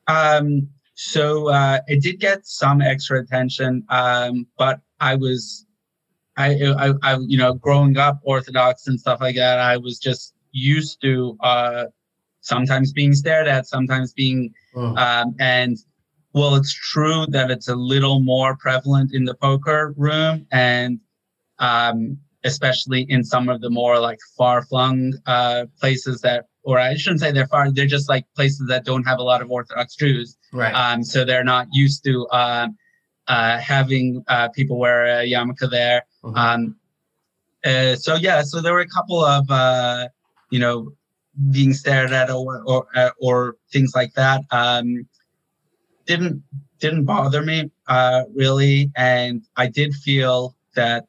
Um, so uh, it did get some extra attention, um, but I was, I, I, I, you know, growing up Orthodox and stuff like that, I was just used to uh, sometimes being stared at, sometimes being, oh. um, and well, it's true that it's a little more prevalent in the poker room, and um, especially in some of the more like far flung uh, places that or I shouldn't say they're far, they're just like places that don't have a lot of Orthodox Jews. Right. Um, so they're not used to uh, uh, having uh, people wear a yarmulke there. Mm-hmm. Um, uh, so yeah, so there were a couple of, uh, you know, being stared at or or, or things like that. Um, didn't didn't bother me really, and I did feel that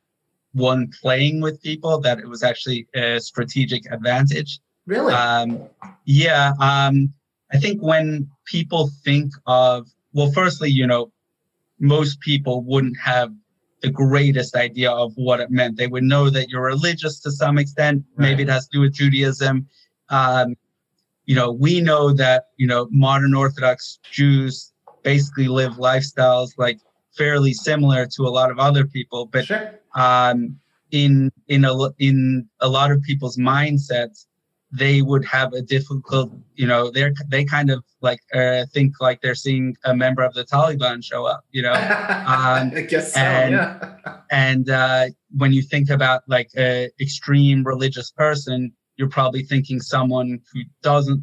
one playing with people that it was actually a strategic advantage Really? Um, yeah. Um, I think when people think of, well, firstly, you know, most people wouldn't have the greatest idea of what it meant. They would know that you're religious to some extent. Right. Maybe it has to do with Judaism. Um, you know, we know that, you know, modern Orthodox Jews basically live lifestyles like fairly similar to a lot of other people, but sure. um, in in a in a lot of people's mindsets, they would have a difficult, you know, they're they kind of like uh, think like they're seeing a member of the Taliban show up, you know. Um, I guess so. And, yeah. and uh, when you think about like a extreme religious person, you're probably thinking someone who doesn't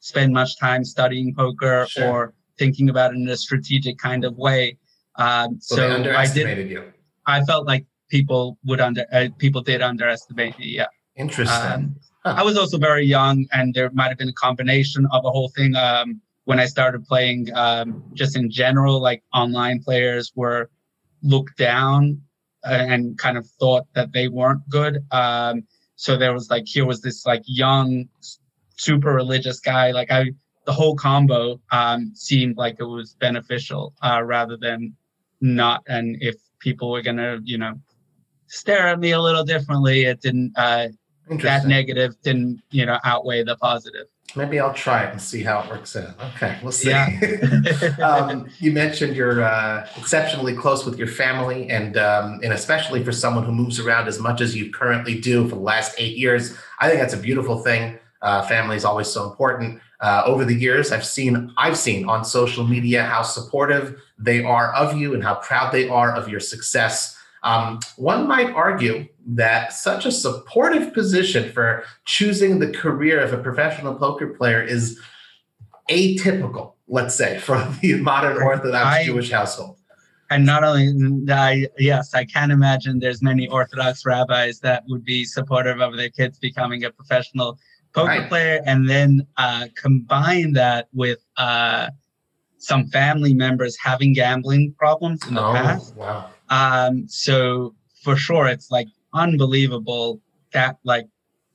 spend much time studying poker Sure. or thinking about it in a strategic kind of way. Um, So, so they I did. you. I felt like people would under uh, people did underestimate me. Yeah. Interesting. Um, Huh. I was also very young, and there might have been a combination of a whole thing. Um, when I started playing, um, just in general, like online players were looked down uh, and kind of thought that they weren't good. Um, so there was like here was this like young, super religious guy. Like I, the whole combo um, seemed like it was beneficial uh, rather than not. And if people were gonna, you know, stare at me a little differently, it didn't. Uh, that negative didn't you know outweigh the positive Maybe I'll try it and see how it works out. Okay, we'll see. Yeah. um, you mentioned you're uh, exceptionally close with your family, and um, and especially for someone who moves around as much as you currently do for the last eight years, I think that's a beautiful thing. Uh, family is always so important. Uh, over the years, I've seen I've seen on social media how supportive they are of you and how proud they are of your success. Um, one might argue that such a supportive position for choosing the career of a professional poker player is atypical, let's say, for the modern Orthodox I- Jewish household. and not only I yes I can imagine there's many Orthodox rabbis that would be supportive of their kids becoming a professional poker Right. player, and then uh, combine that with uh, some family members having gambling problems in the past. Oh, wow. Um, so for sure, it's like unbelievable that like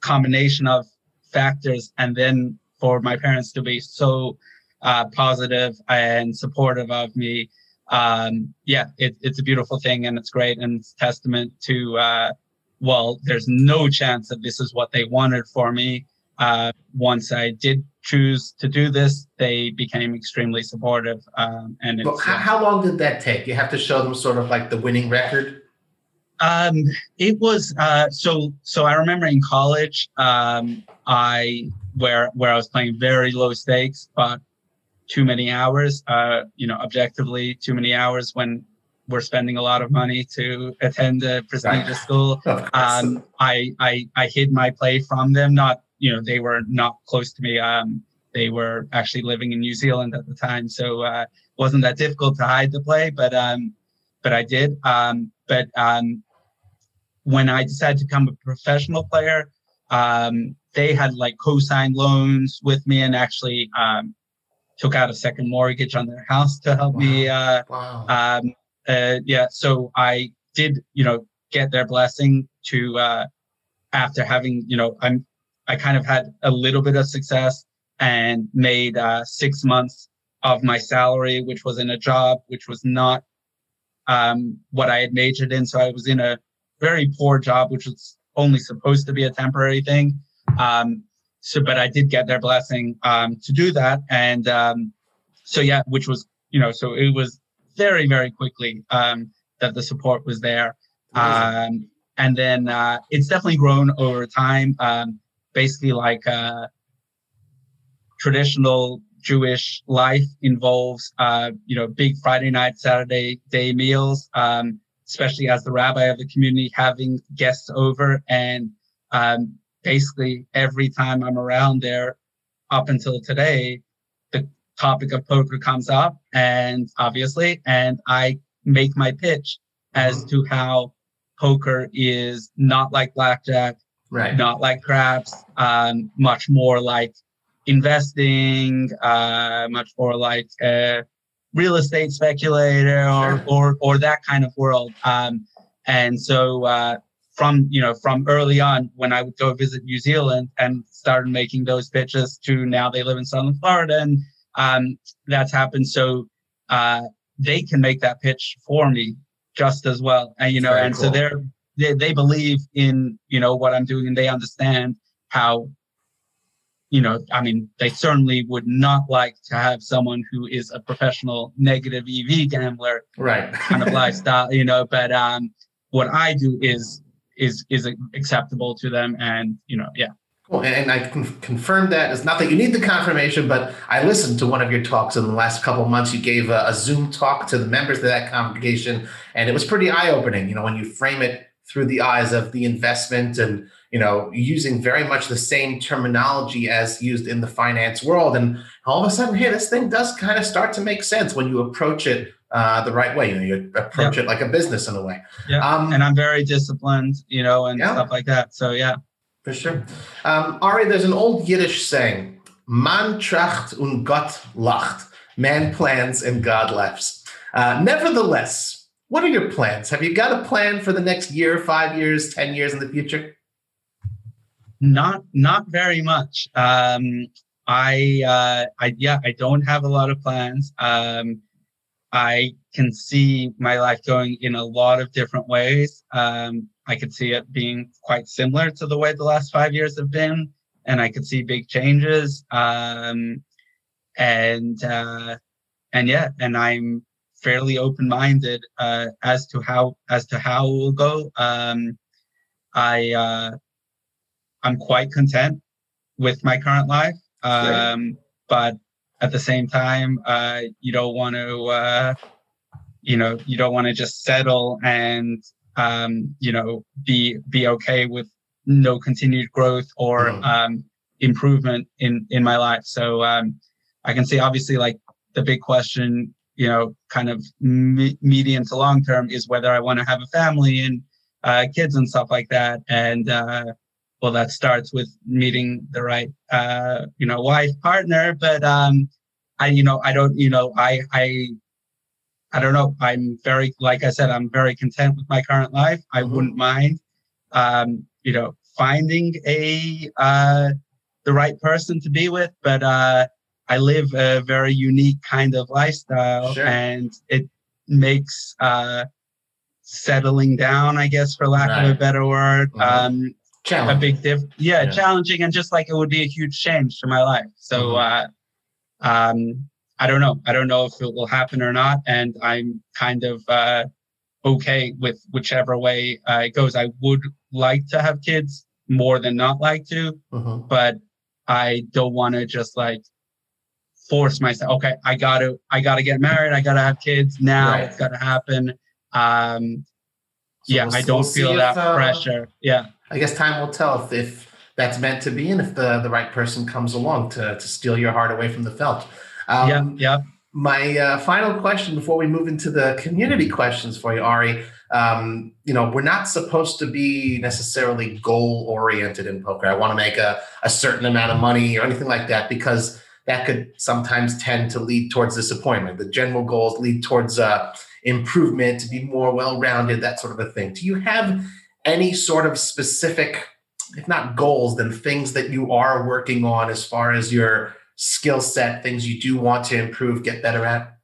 combination of factors, and then for my parents to be so uh, positive and supportive of me. Um, yeah, it, it's a beautiful thing, and it's great, and it's testament to uh, well, there's no chance that this is what they wanted for me. Uh, once I did choose to do this, they became extremely supportive, um, and Well, how, how long did that take? You have to show them sort of like the winning record. Um, it was uh, so. So I remember in college, um, I where where I was playing very low stakes, but too many hours. Uh, you know, objectively, too many hours when we're spending a lot of money to attend a prestigious school. Um, I I I hid my play from them. Not you know they were not close to me. Um, they were actually living in New Zealand at the time, so uh, wasn't that difficult to hide the play. But um, but I did. Um, but um, when I decided to become a professional player, um, they had like co-signed loans with me and actually um, took out a second mortgage on their house to help me. Uh, wow. um, uh, yeah, so I did, you know, get their blessing to uh, after having, you know, I'm I kind of had a little bit of success and made uh, six months of my salary, which was in a job which was not um, what I had majored in. So I was in a very poor job, which was only supposed to be a temporary thing. Um, so, but I did get their blessing um, to do that, and um, so yeah, which was you know, so it was very very quickly um, that the support was there, um, and then uh, it's definitely grown over time. Basically, like uh, traditional Jewish life involves uh, you know big Friday night, Saturday day meals. Um, especially as the rabbi of the community, having guests over and um, basically every time I'm around there up until today, the topic of poker comes up and obviously, and I make my pitch as to how poker is not like blackjack, right. not like craps, um, much more like investing, uh, much more like a real estate speculator or, Sure. or, or that kind of world. Um, and so, uh, from you know from early on when I would go visit New Zealand and started making those pitches to now they live in Southern Florida and um, that's happened so uh, they can make that pitch for me just as well and you know Very and so they're they, they believe in you know what I'm doing and they understand how you know I mean they certainly would not like to have someone who is a professional negative EV gambler Right. kind of lifestyle, you know. But um, what I do is is is acceptable to them, and you know, yeah. And I can confirm that. It's not that you need the confirmation, but I listened to one of your talks in the last couple of months. You gave a, a Zoom talk to the members of that congregation, and it was pretty eye opening. You know, when you frame it through the eyes of the investment and you know using very much the same terminology as used in the finance world, and all of a sudden, hey, this thing does kind of start to make sense when you approach it uh, the right way. You know, you approach yep. it like a business in a way. Yeah, um, and I'm very disciplined, you know, and yeah. stuff like that. So yeah. For sure. Um, Ari, there's an old Yiddish saying, Man tracht und Gott lacht. Man plans and God laughs. Uh, nevertheless, what are your plans? Have you got a plan for the next year, five years, 10 years in the future? Not, not very much. Um, I, uh, I, yeah, I don't have a lot of plans. Um, I can see my life going in a lot of different ways. Um, I could see it being quite similar to the way the last five years have been, and I could see big changes. Um, and uh, and yeah, and I'm fairly open-minded uh, as to how as to how it will go. Um, I uh, I'm quite content with my current life, um, but at the same time, uh, you don't want to uh, you know you don't want to just settle and um, you know, be be okay with no continued growth or mm. um, improvement in in my life. So um, I can see obviously like the big question, you know, kind of me- medium to long term is whether I want to have a family and uh, kids and stuff like that. And uh, well, that starts with meeting the right, uh, you know, wife partner. But um, I, you know, I don't, you know, I I I don't know. I'm very, like I said, I'm very content with my current life. I mm-hmm. wouldn't mind, um, you know, finding a uh, the right person to be with. But uh, I live a very unique kind of lifestyle, sure. and it makes uh, settling down, I guess, for lack right. of a better word, mm-hmm. um, a big diff. Yeah, yeah, challenging, and just like it would be a huge change to my life. So. Mm-hmm. Uh, um, I don't know. I don't know if it will happen or not. And I'm kind of uh, okay with whichever way uh, it goes. I would like to have kids more than not like to, uh-huh. but I don't want to just like force myself. Okay, I gotta, I gotta get married. I gotta have kids now. Right. It's gotta happen. Um, so yeah, we'll, I don't we'll feel that if, uh, pressure. Yeah, I guess time will tell if, if that's meant to be and if the the right person comes along to to steal your heart away from the felt. Um, yeah, yeah. My uh, final question before we move into the community questions for you, Ari. Um, you know, we're not supposed to be necessarily goal oriented in poker. I want to make a, a certain amount of money or anything like that because that could sometimes tend to lead towards disappointment. The general goals lead towards uh, improvement, to be more well rounded, that sort of a thing. Do you have any sort of specific, if not goals, then things that you are working on as far as your skill set, things you do want to improve, get better at?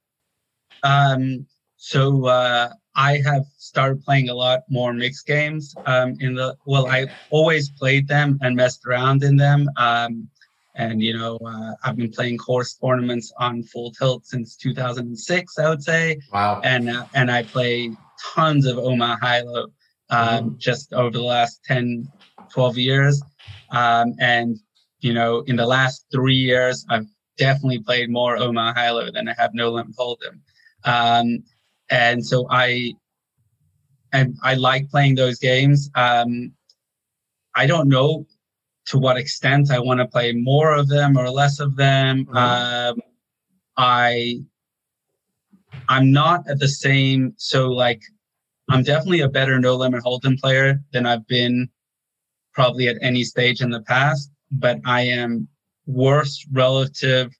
Um, so uh, I have started playing a lot more mixed games. Um, in the well, I always played them and messed around in them. Um, and you know, uh, I've been playing HORSE tournaments on full tilt since 2006. I would say. Wow. And uh, and I play tons of Omaha High Low um, mm. just over the last 10, 12 years. Um, and you know, in the last three years, I've definitely played more Omaha High than I have No Limit Hold'em. Um, and so I, and I like playing those games. Um, I don't know to what extent I want to play more of them or less of them. Mm-hmm. Um, I, I'm not at the same. So like, I'm definitely a better No Limit Hold'em player than I've been probably at any stage in the past but I am worse relative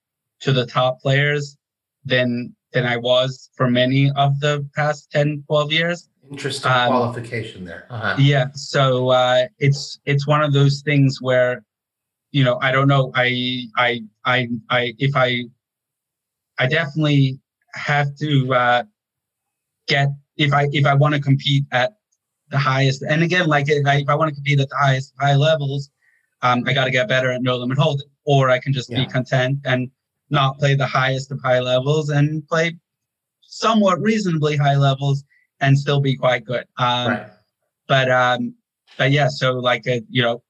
to the top players than than I was for many of the past 10, 12 years. Interesting um, qualification there. Uh-huh. Yeah. So uh, it's it's one of those things where, you know, I don't know. I I I I if I I definitely have to uh, get if I if I want to compete at the highest. And again, like if I, if I want to compete at the highest high levels, um, I got to get better at no limit hold, or I can just yeah. be content and not play the highest of high levels and play somewhat reasonably high levels and still be quite good. Um, right. But um, but yeah, so like a, uh, you know,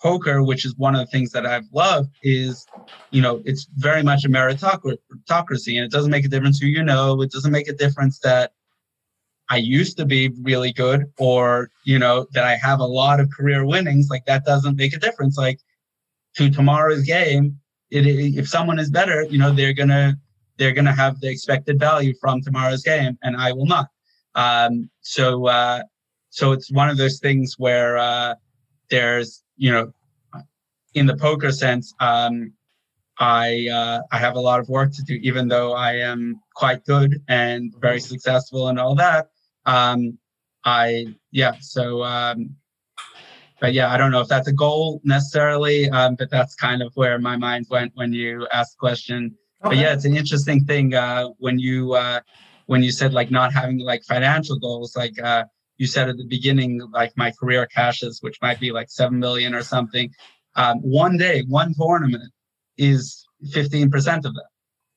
poker, which is one of the things that I've loved, is you know it's very much a meritocracy, and it doesn't make a difference who you know. It doesn't make a difference that I used to be really good, or you know that I have a lot of career winnings. Like that doesn't make a difference. Like to tomorrow's game, it, if someone is better, you know they're gonna they're gonna have the expected value from tomorrow's game, and I will not. Um, so uh, so it's one of those things where uh, there's you know in the poker sense, um, I uh, I have a lot of work to do, even though I am quite good and very mm-hmm. successful and all that. Um, I yeah, so um, but yeah, I don't know if that's a goal necessarily, um, but that's kind of where my mind went when you asked the question. Okay. But yeah, it's an interesting thing uh, when you uh, when you said like not having like financial goals, like uh, you said at the beginning, like my career cashes, which might be like seven million or something. Um, one day, one tournament is 15% of that.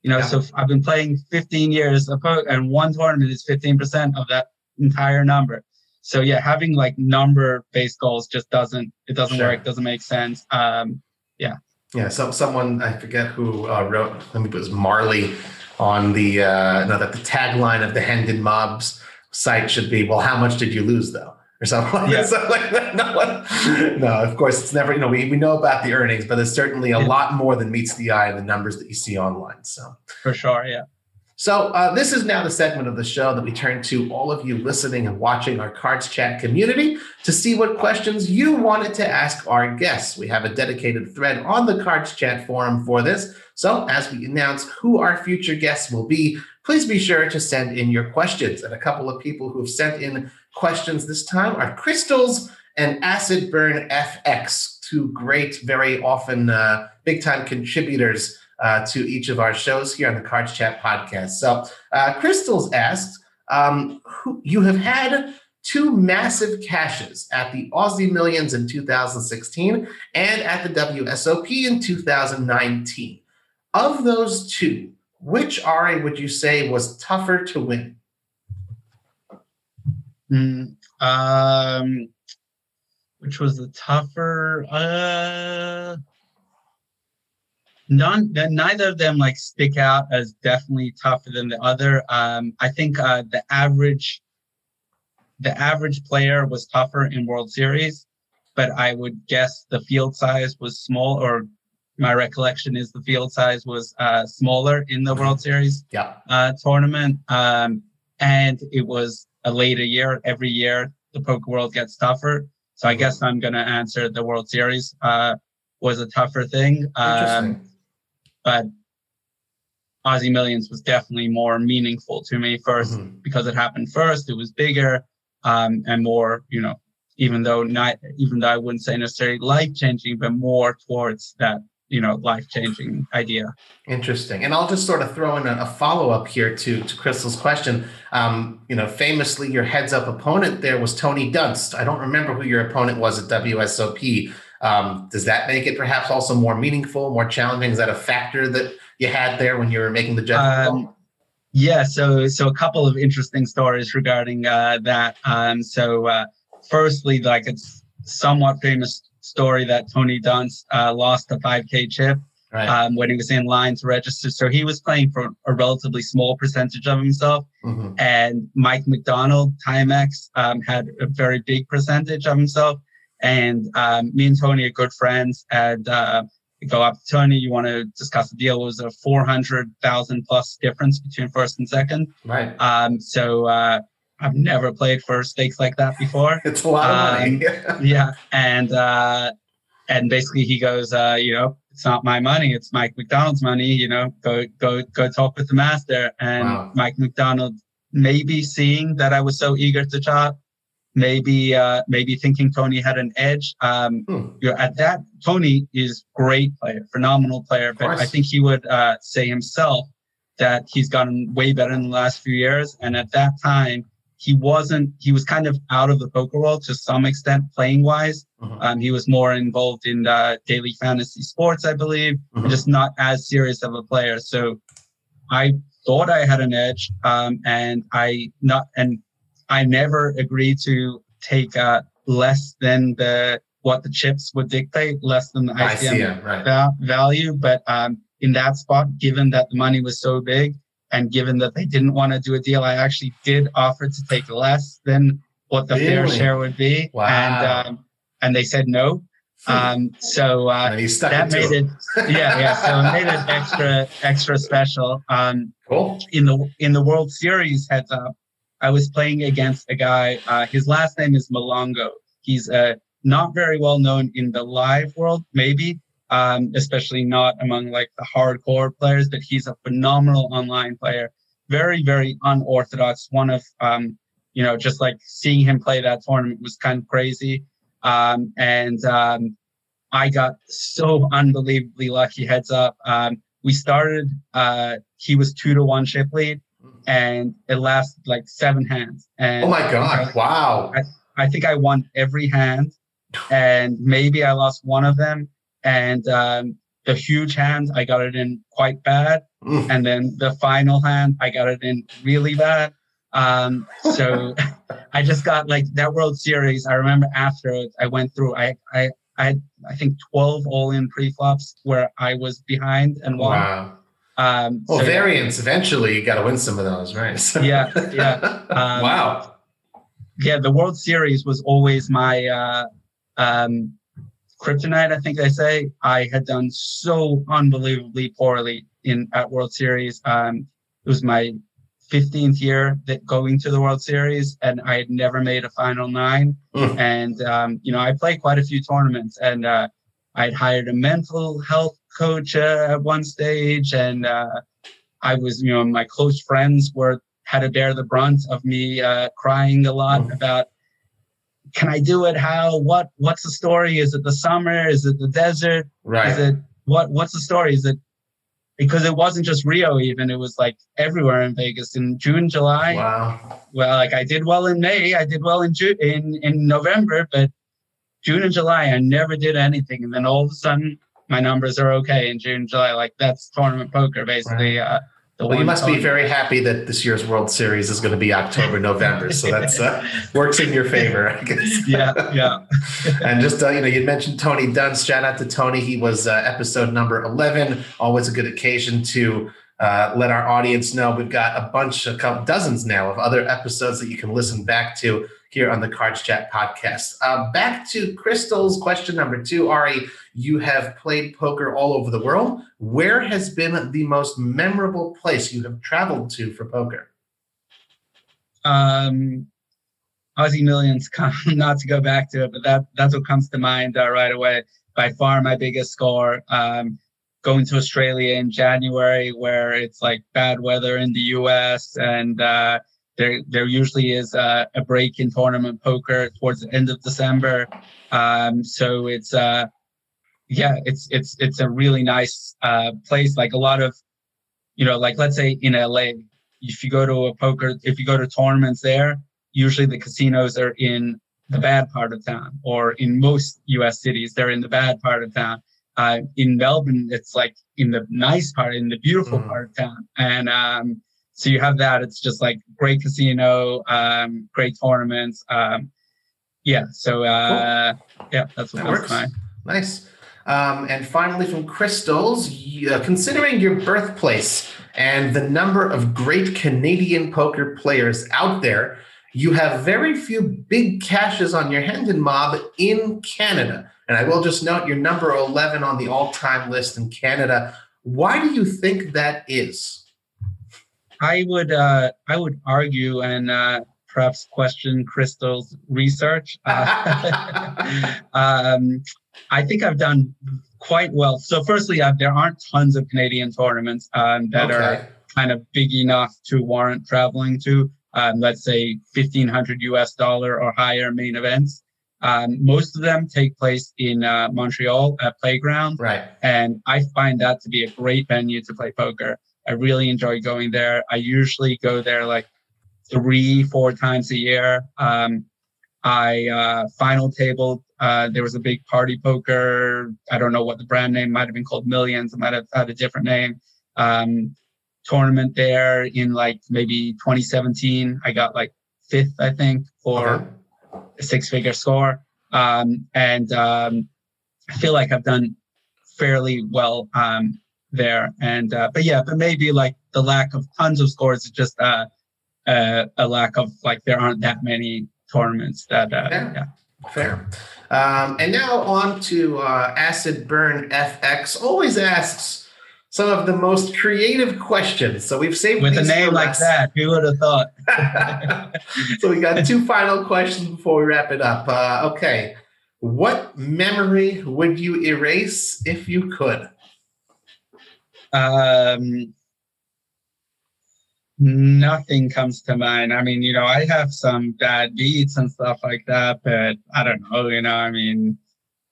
You know, yeah. so I've been playing 15 years of poker, and one tournament is 15% of that entire number. So yeah, having like number based goals just doesn't it doesn't sure. work, doesn't make sense. Um, yeah. Yeah. So someone I forget who uh, wrote. I think it was Marley on the uh, no that the tagline of the Hendon Mobs site should be, well, how much did you lose though? or something like, yeah. something like that. No, no, of course, it's never, you know, we, we know about the earnings, but there's certainly a lot more than meets the eye in the numbers that you see online. So, for sure, yeah. So, uh, this is now the segment of the show that we turn to all of you listening and watching our Cards Chat community to see what questions you wanted to ask our guests. We have a dedicated thread on the Cards Chat forum for this. So, as we announce who our future guests will be, please be sure to send in your questions. And a couple of people who have sent in questions this time are Crystals and Acid Burn FX, two great, very often uh, big time contributors uh, to each of our shows here on the Cards Chat podcast. So, uh, Crystals asked, um, who, you have had two massive cashes at the Aussie Millions in 2016 and at the WSOP in 2019. Of those two, which RA would you say was tougher to win? Mm, um, which was the tougher? Uh, none. Neither of them like stick out as definitely tougher than the other. Um, I think uh, the average, the average player was tougher in World Series, but I would guess the field size was small, or my recollection is the field size was uh, smaller in the World Series yeah. uh, tournament. Um, and it was a later year. Every year, the poker world gets tougher. So I guess I'm going to answer the World Series uh, was a tougher thing. Um, but Aussie Millions was definitely more meaningful to me 1st mm-hmm. because it happened first. It was bigger um, and more, you know, even though not, even though I wouldn't say necessarily life changing, but more towards that you know life changing idea. Interesting. And i'll just sort of throw in a, a follow-up here to to crystal's question. Um, you know famously your heads up opponent there was tony dunst. I don't remember who your opponent was at wsop um, does that make it perhaps also more meaningful more challenging? Is that a factor that you had there when you were making the judgment um, yeah so so a couple of interesting stories regarding uh, that. Um, so uh, firstly like it's somewhat famous story that Tony Dunst uh, lost a 5K chip right. um, when he was in line to register. So he was playing for a relatively small percentage of himself. Mm-hmm. And Mike McDonald, Timex, um, had a very big percentage of himself. And um, me and Tony are good friends. And uh, go up to Tony, you want to discuss the deal. It was a 400,000 plus difference between first and second. Right. Um, so, uh, I've never played for stakes like that before. It's a lot of money. Um, yeah, and uh, and basically he goes, uh, you know, it's not my money, it's Mike McDonald's money. You know, go go go talk with the master. And wow. Mike McDonald, maybe seeing that I was so eager to chop, maybe uh, maybe thinking Tony had an edge. Um, hmm. you know, at that, Tony is great player, phenomenal player, but I think he would uh, say himself that he's gotten way better in the last few years. And at that time, he wasn't he was kind of out of the poker world to some extent playing wise uh-huh. um, he was more involved in uh, daily fantasy sports i believe uh-huh. just not as serious of a player so i thought i had an edge um, and i not and i never agreed to take uh, less than the what the chips would dictate, less than the ICM, ICM right. va- value. But um, in that spot, given that the money was so big, and given that they didn't want to do a deal, I actually did offer to take less than what the fair share would be, Wow. and um, and they said no. Um, so uh, that made it yeah yeah so it made it extra extra special um cool. in the in the world series heads up i was playing against a guy uh his last name is malongo he's uh not very well known in the live world maybe um especially not among like the hardcore players but he's a phenomenal online player very very unorthodox one of um you know just like seeing him play that tournament was kind of crazy um, and um, I got so unbelievably lucky. Heads up, um, we started. Uh, he was two to one chip lead, and it lasted like seven hands. And Oh my god! Wow. I think I won every hand, and maybe I lost one of them. And um, the huge hand, I got it in quite bad, Mm. and then the final hand, I got it in really bad. Um, so I just got like that World Series. I remember after it, I went through. I I I had I think twelve all-in pre-flops where I was behind and won. Wow. Um, Well, so, variance. Eventually, you got to win some of those, right? So- Yeah, yeah. Um, wow. yeah, the World Series was always my uh, um, kryptonite. I think they say I had done so unbelievably poorly in at World Series. Um, it was my 15th year that going to the World Series, and I had never made a final nine. Mm. And um, you know, I played quite a few tournaments, and uh, I'd hired a mental health coach uh, at one stage, and uh, I was, you know, my close friends were had to bear the brunt of me uh, crying a lot Mm. about can I do it? How? What? What's the story? Is it the summer? Is it the desert? Right. Is it what? What's the story? Is it because it wasn't just Rio? Even it was like everywhere in Vegas in June, July. wow. Well, like I did well in May, I did well in June, in in November, but June and July I never did anything, and then all of a sudden my numbers are okay in June, July. Like that's tournament poker, basically. Uh, the Well, you must be very happy that this year's World Series is going to be October, November. So that's uh, works in your favor, I guess. yeah, yeah. and just uh, you know, you mentioned Tony Dunst. Shout out to Tony. He was uh, episode number eleven. Always a good occasion to uh, let our audience know we've got a bunch, a couple dozens now of other episodes that you can listen back to here on the Cards Chat podcast. Uh, back to Crystal's question number two, Ari. You have played poker all over the world. Where has been the most memorable place you have traveled to for poker? um, Aussie Millions. Not to go back to it, but that that's what comes to mind uh, right away. By far, my biggest score. Um, going to Australia in January, where it's like bad weather in the U.S. and uh, there there usually is a, a break in tournament poker towards the end of December. Um, so it's uh, yeah, it's it's it's a really nice uh, place. Like a lot of, you know, like let's say in LA, if you go to a poker, if you go to tournaments there, usually the casinos are in the bad part of town, or in most U.S. cities, they're in the bad part of town. Uh, in Melbourne, it's like in the nice part, in the beautiful Mhm. part of town, and um, so you have that. It's just like great casino, um, great tournaments. Um, yeah, so uh, yeah, that's what That works. to mind. Nice. Um, and finally, from Crystals, y- uh, considering your birthplace and the number of great Canadian poker players out there, you have very few big cashes on your Hendon Mob in Canada. And I will just note you're number 11 on the all time list in Canada. Why do you think that is? I would uh, I would argue and uh, perhaps question Crystal's research. Uh, um, I think I've done quite well. So, firstly, uh, there aren't tons of Canadian tournaments um, that are kind of big enough to warrant traveling to. Um, let's say fifteen hundred US dollar or higher main events. Um, most of them take place in uh, Montreal at Playground Right. and I find that to be a great venue to play poker. I really enjoy going there. I usually go there like three, four times a year. Um, I uh, final table. Uh, there was a big party poker. I don't know what the brand name might have been called. Millions. It might have had a different name. Um, tournament there in like maybe 2017. I got like fifth, I think, for a six figure score. um, and um, I feel like I've done fairly well um, there. And uh, but yeah, but maybe like the lack of tons of scores is just uh, uh, a lack of like there aren't that many tournaments that uh, yeah. yeah. Fair. Um, and now on to uh, Acid Burn FX. Always asks some of the most creative questions. So we've saved with a name like that. Who would have thought? so we got two final questions before we wrap it up. Uh, okay, what memory would you erase if you could? Um, nothing comes to mind. I mean, you know, I have some bad beats and stuff like that, but I don't know, you know, I mean,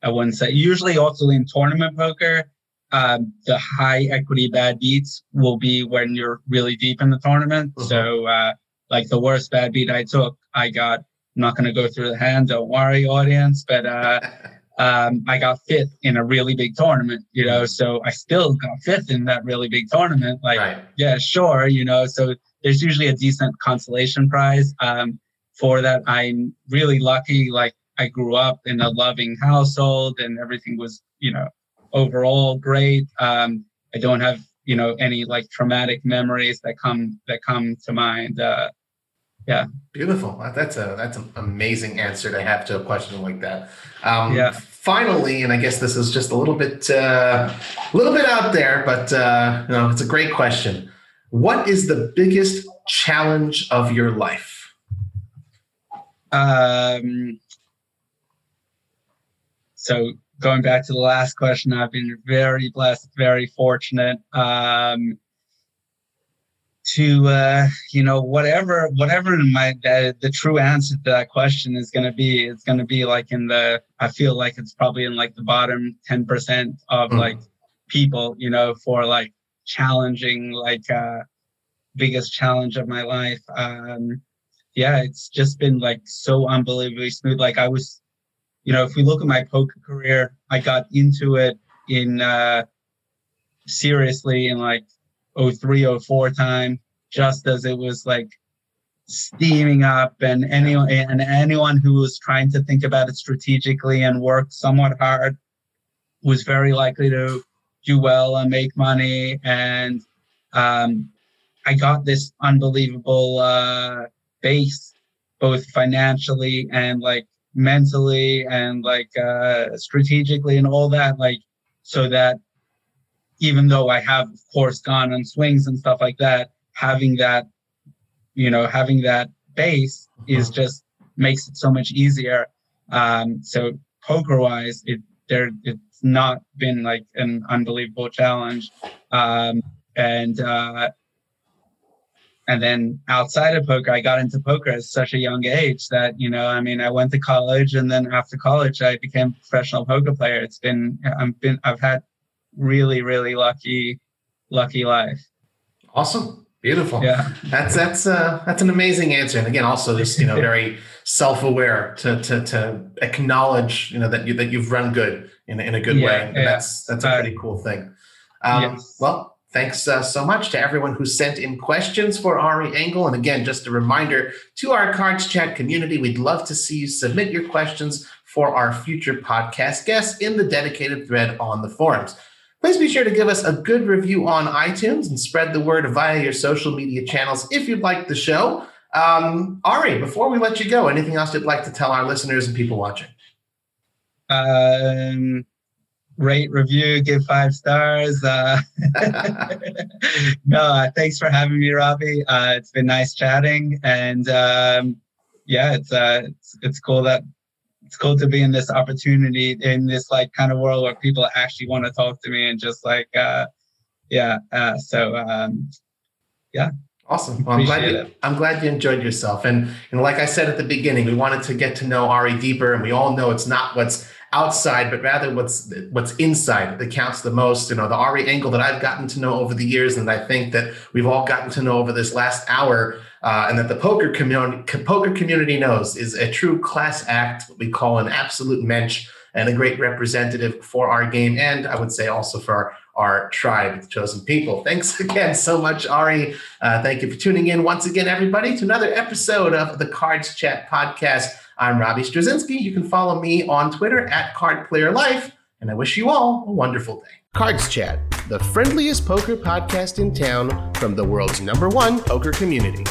I wouldn't say usually also in tournament poker, um, the high equity bad beats will be when you're really deep in the tournament. Mm-hmm. So, uh, like the worst bad beat I took, I got, I'm not going to go through the hand, don't worry, audience, but, uh, um, I got fifth in a really big tournament, you know, so I still got fifth in that really big tournament. Like, right. yeah, sure, you know, so there's usually a decent consolation prize um, for that. I'm really lucky. Like, I grew up in a loving household and everything was, you know, overall great. Um, I don't have, you know, any like traumatic memories that come that come to mind. Uh, yeah beautiful that's a that's an amazing answer to have to a question like that um, yeah finally and i guess this is just a little bit uh, a little bit out there but uh, you know it's a great question. What is the biggest challenge of your life? Um so going back to the last question i've been very blessed very fortunate. Um to uh, you know whatever whatever my the, the true answer to that question is going to be it's going to be like in the i feel like it's probably in like the bottom 10% of mm. like people you know for like challenging like uh biggest challenge of my life um yeah it's just been like so unbelievably smooth like i was you know if we look at my poker career i got into it in uh seriously in like 03, 04 time, just as it was like steaming up and anyone and anyone who was trying to think about it strategically and work somewhat hard was very likely to do well and make money. And um, i got this unbelievable uh, base both financially and like mentally and like uh, strategically and all that like so that even though I have, of course, gone on swings and stuff like that, having that, you know, having that base is uh-huh. just makes it so much easier. Um, so poker wise, it there it's not been like an unbelievable challenge. Um, and uh, and then outside of poker, I got into poker at such a young age that you know, I mean, I went to college, and then after college, I became a professional poker player. It's been I've been I've had really, really lucky, lucky life. Awesome. Beautiful. Yeah. That's that's uh that's an amazing answer. And again, also just, you know, very self-aware to to to acknowledge, you know, that you that you've run good in, in a good yeah, way. And yeah. that's that's a pretty cool thing. Um yes. well, Thanks uh, so much to everyone who sent in questions for Ari Engel. And again, just a reminder to our Cards Chat community, we'd love to see you submit your questions for our future podcast guests in the dedicated thread on the forums. Please be sure to give us a good review on iTunes and spread the word via your social media channels if you'd like the show. Um, Ari, before we let you go, anything else you'd like to tell our listeners and people watching? Um, rate, review, give five stars. Uh, no, uh, thanks for having me, Robbie. Uh, it's been nice chatting, and um, yeah, it's, uh, it's it's cool that it's cool to be in this opportunity in this like kind of world where people actually want to talk to me and just like uh yeah uh so um yeah Awesome. Well, I'm glad you, I'm glad you enjoyed yourself. And you know, like I said at the beginning, we wanted to get to know Ari deeper, and we all know it's not what's outside, but rather what's what's inside that counts the most. You know, the Ari Engel that I've gotten to know over the years, and I think that we've all gotten to know over this last hour uh, and that the poker community poker community knows is a true class act, what we call an absolute mensch, and a great representative for our game, and I would say also for our, tribe, the chosen people. Thanks again so much, Ari. Uh, thank you for tuning in once again, everybody, to another episode of the Cards Chat podcast. I'm Robbie Strazynski. You can follow me on Twitter at CardPlayerLife, and I wish you all a wonderful day. Cards Chat, the friendliest poker podcast in town from the world's number one poker community.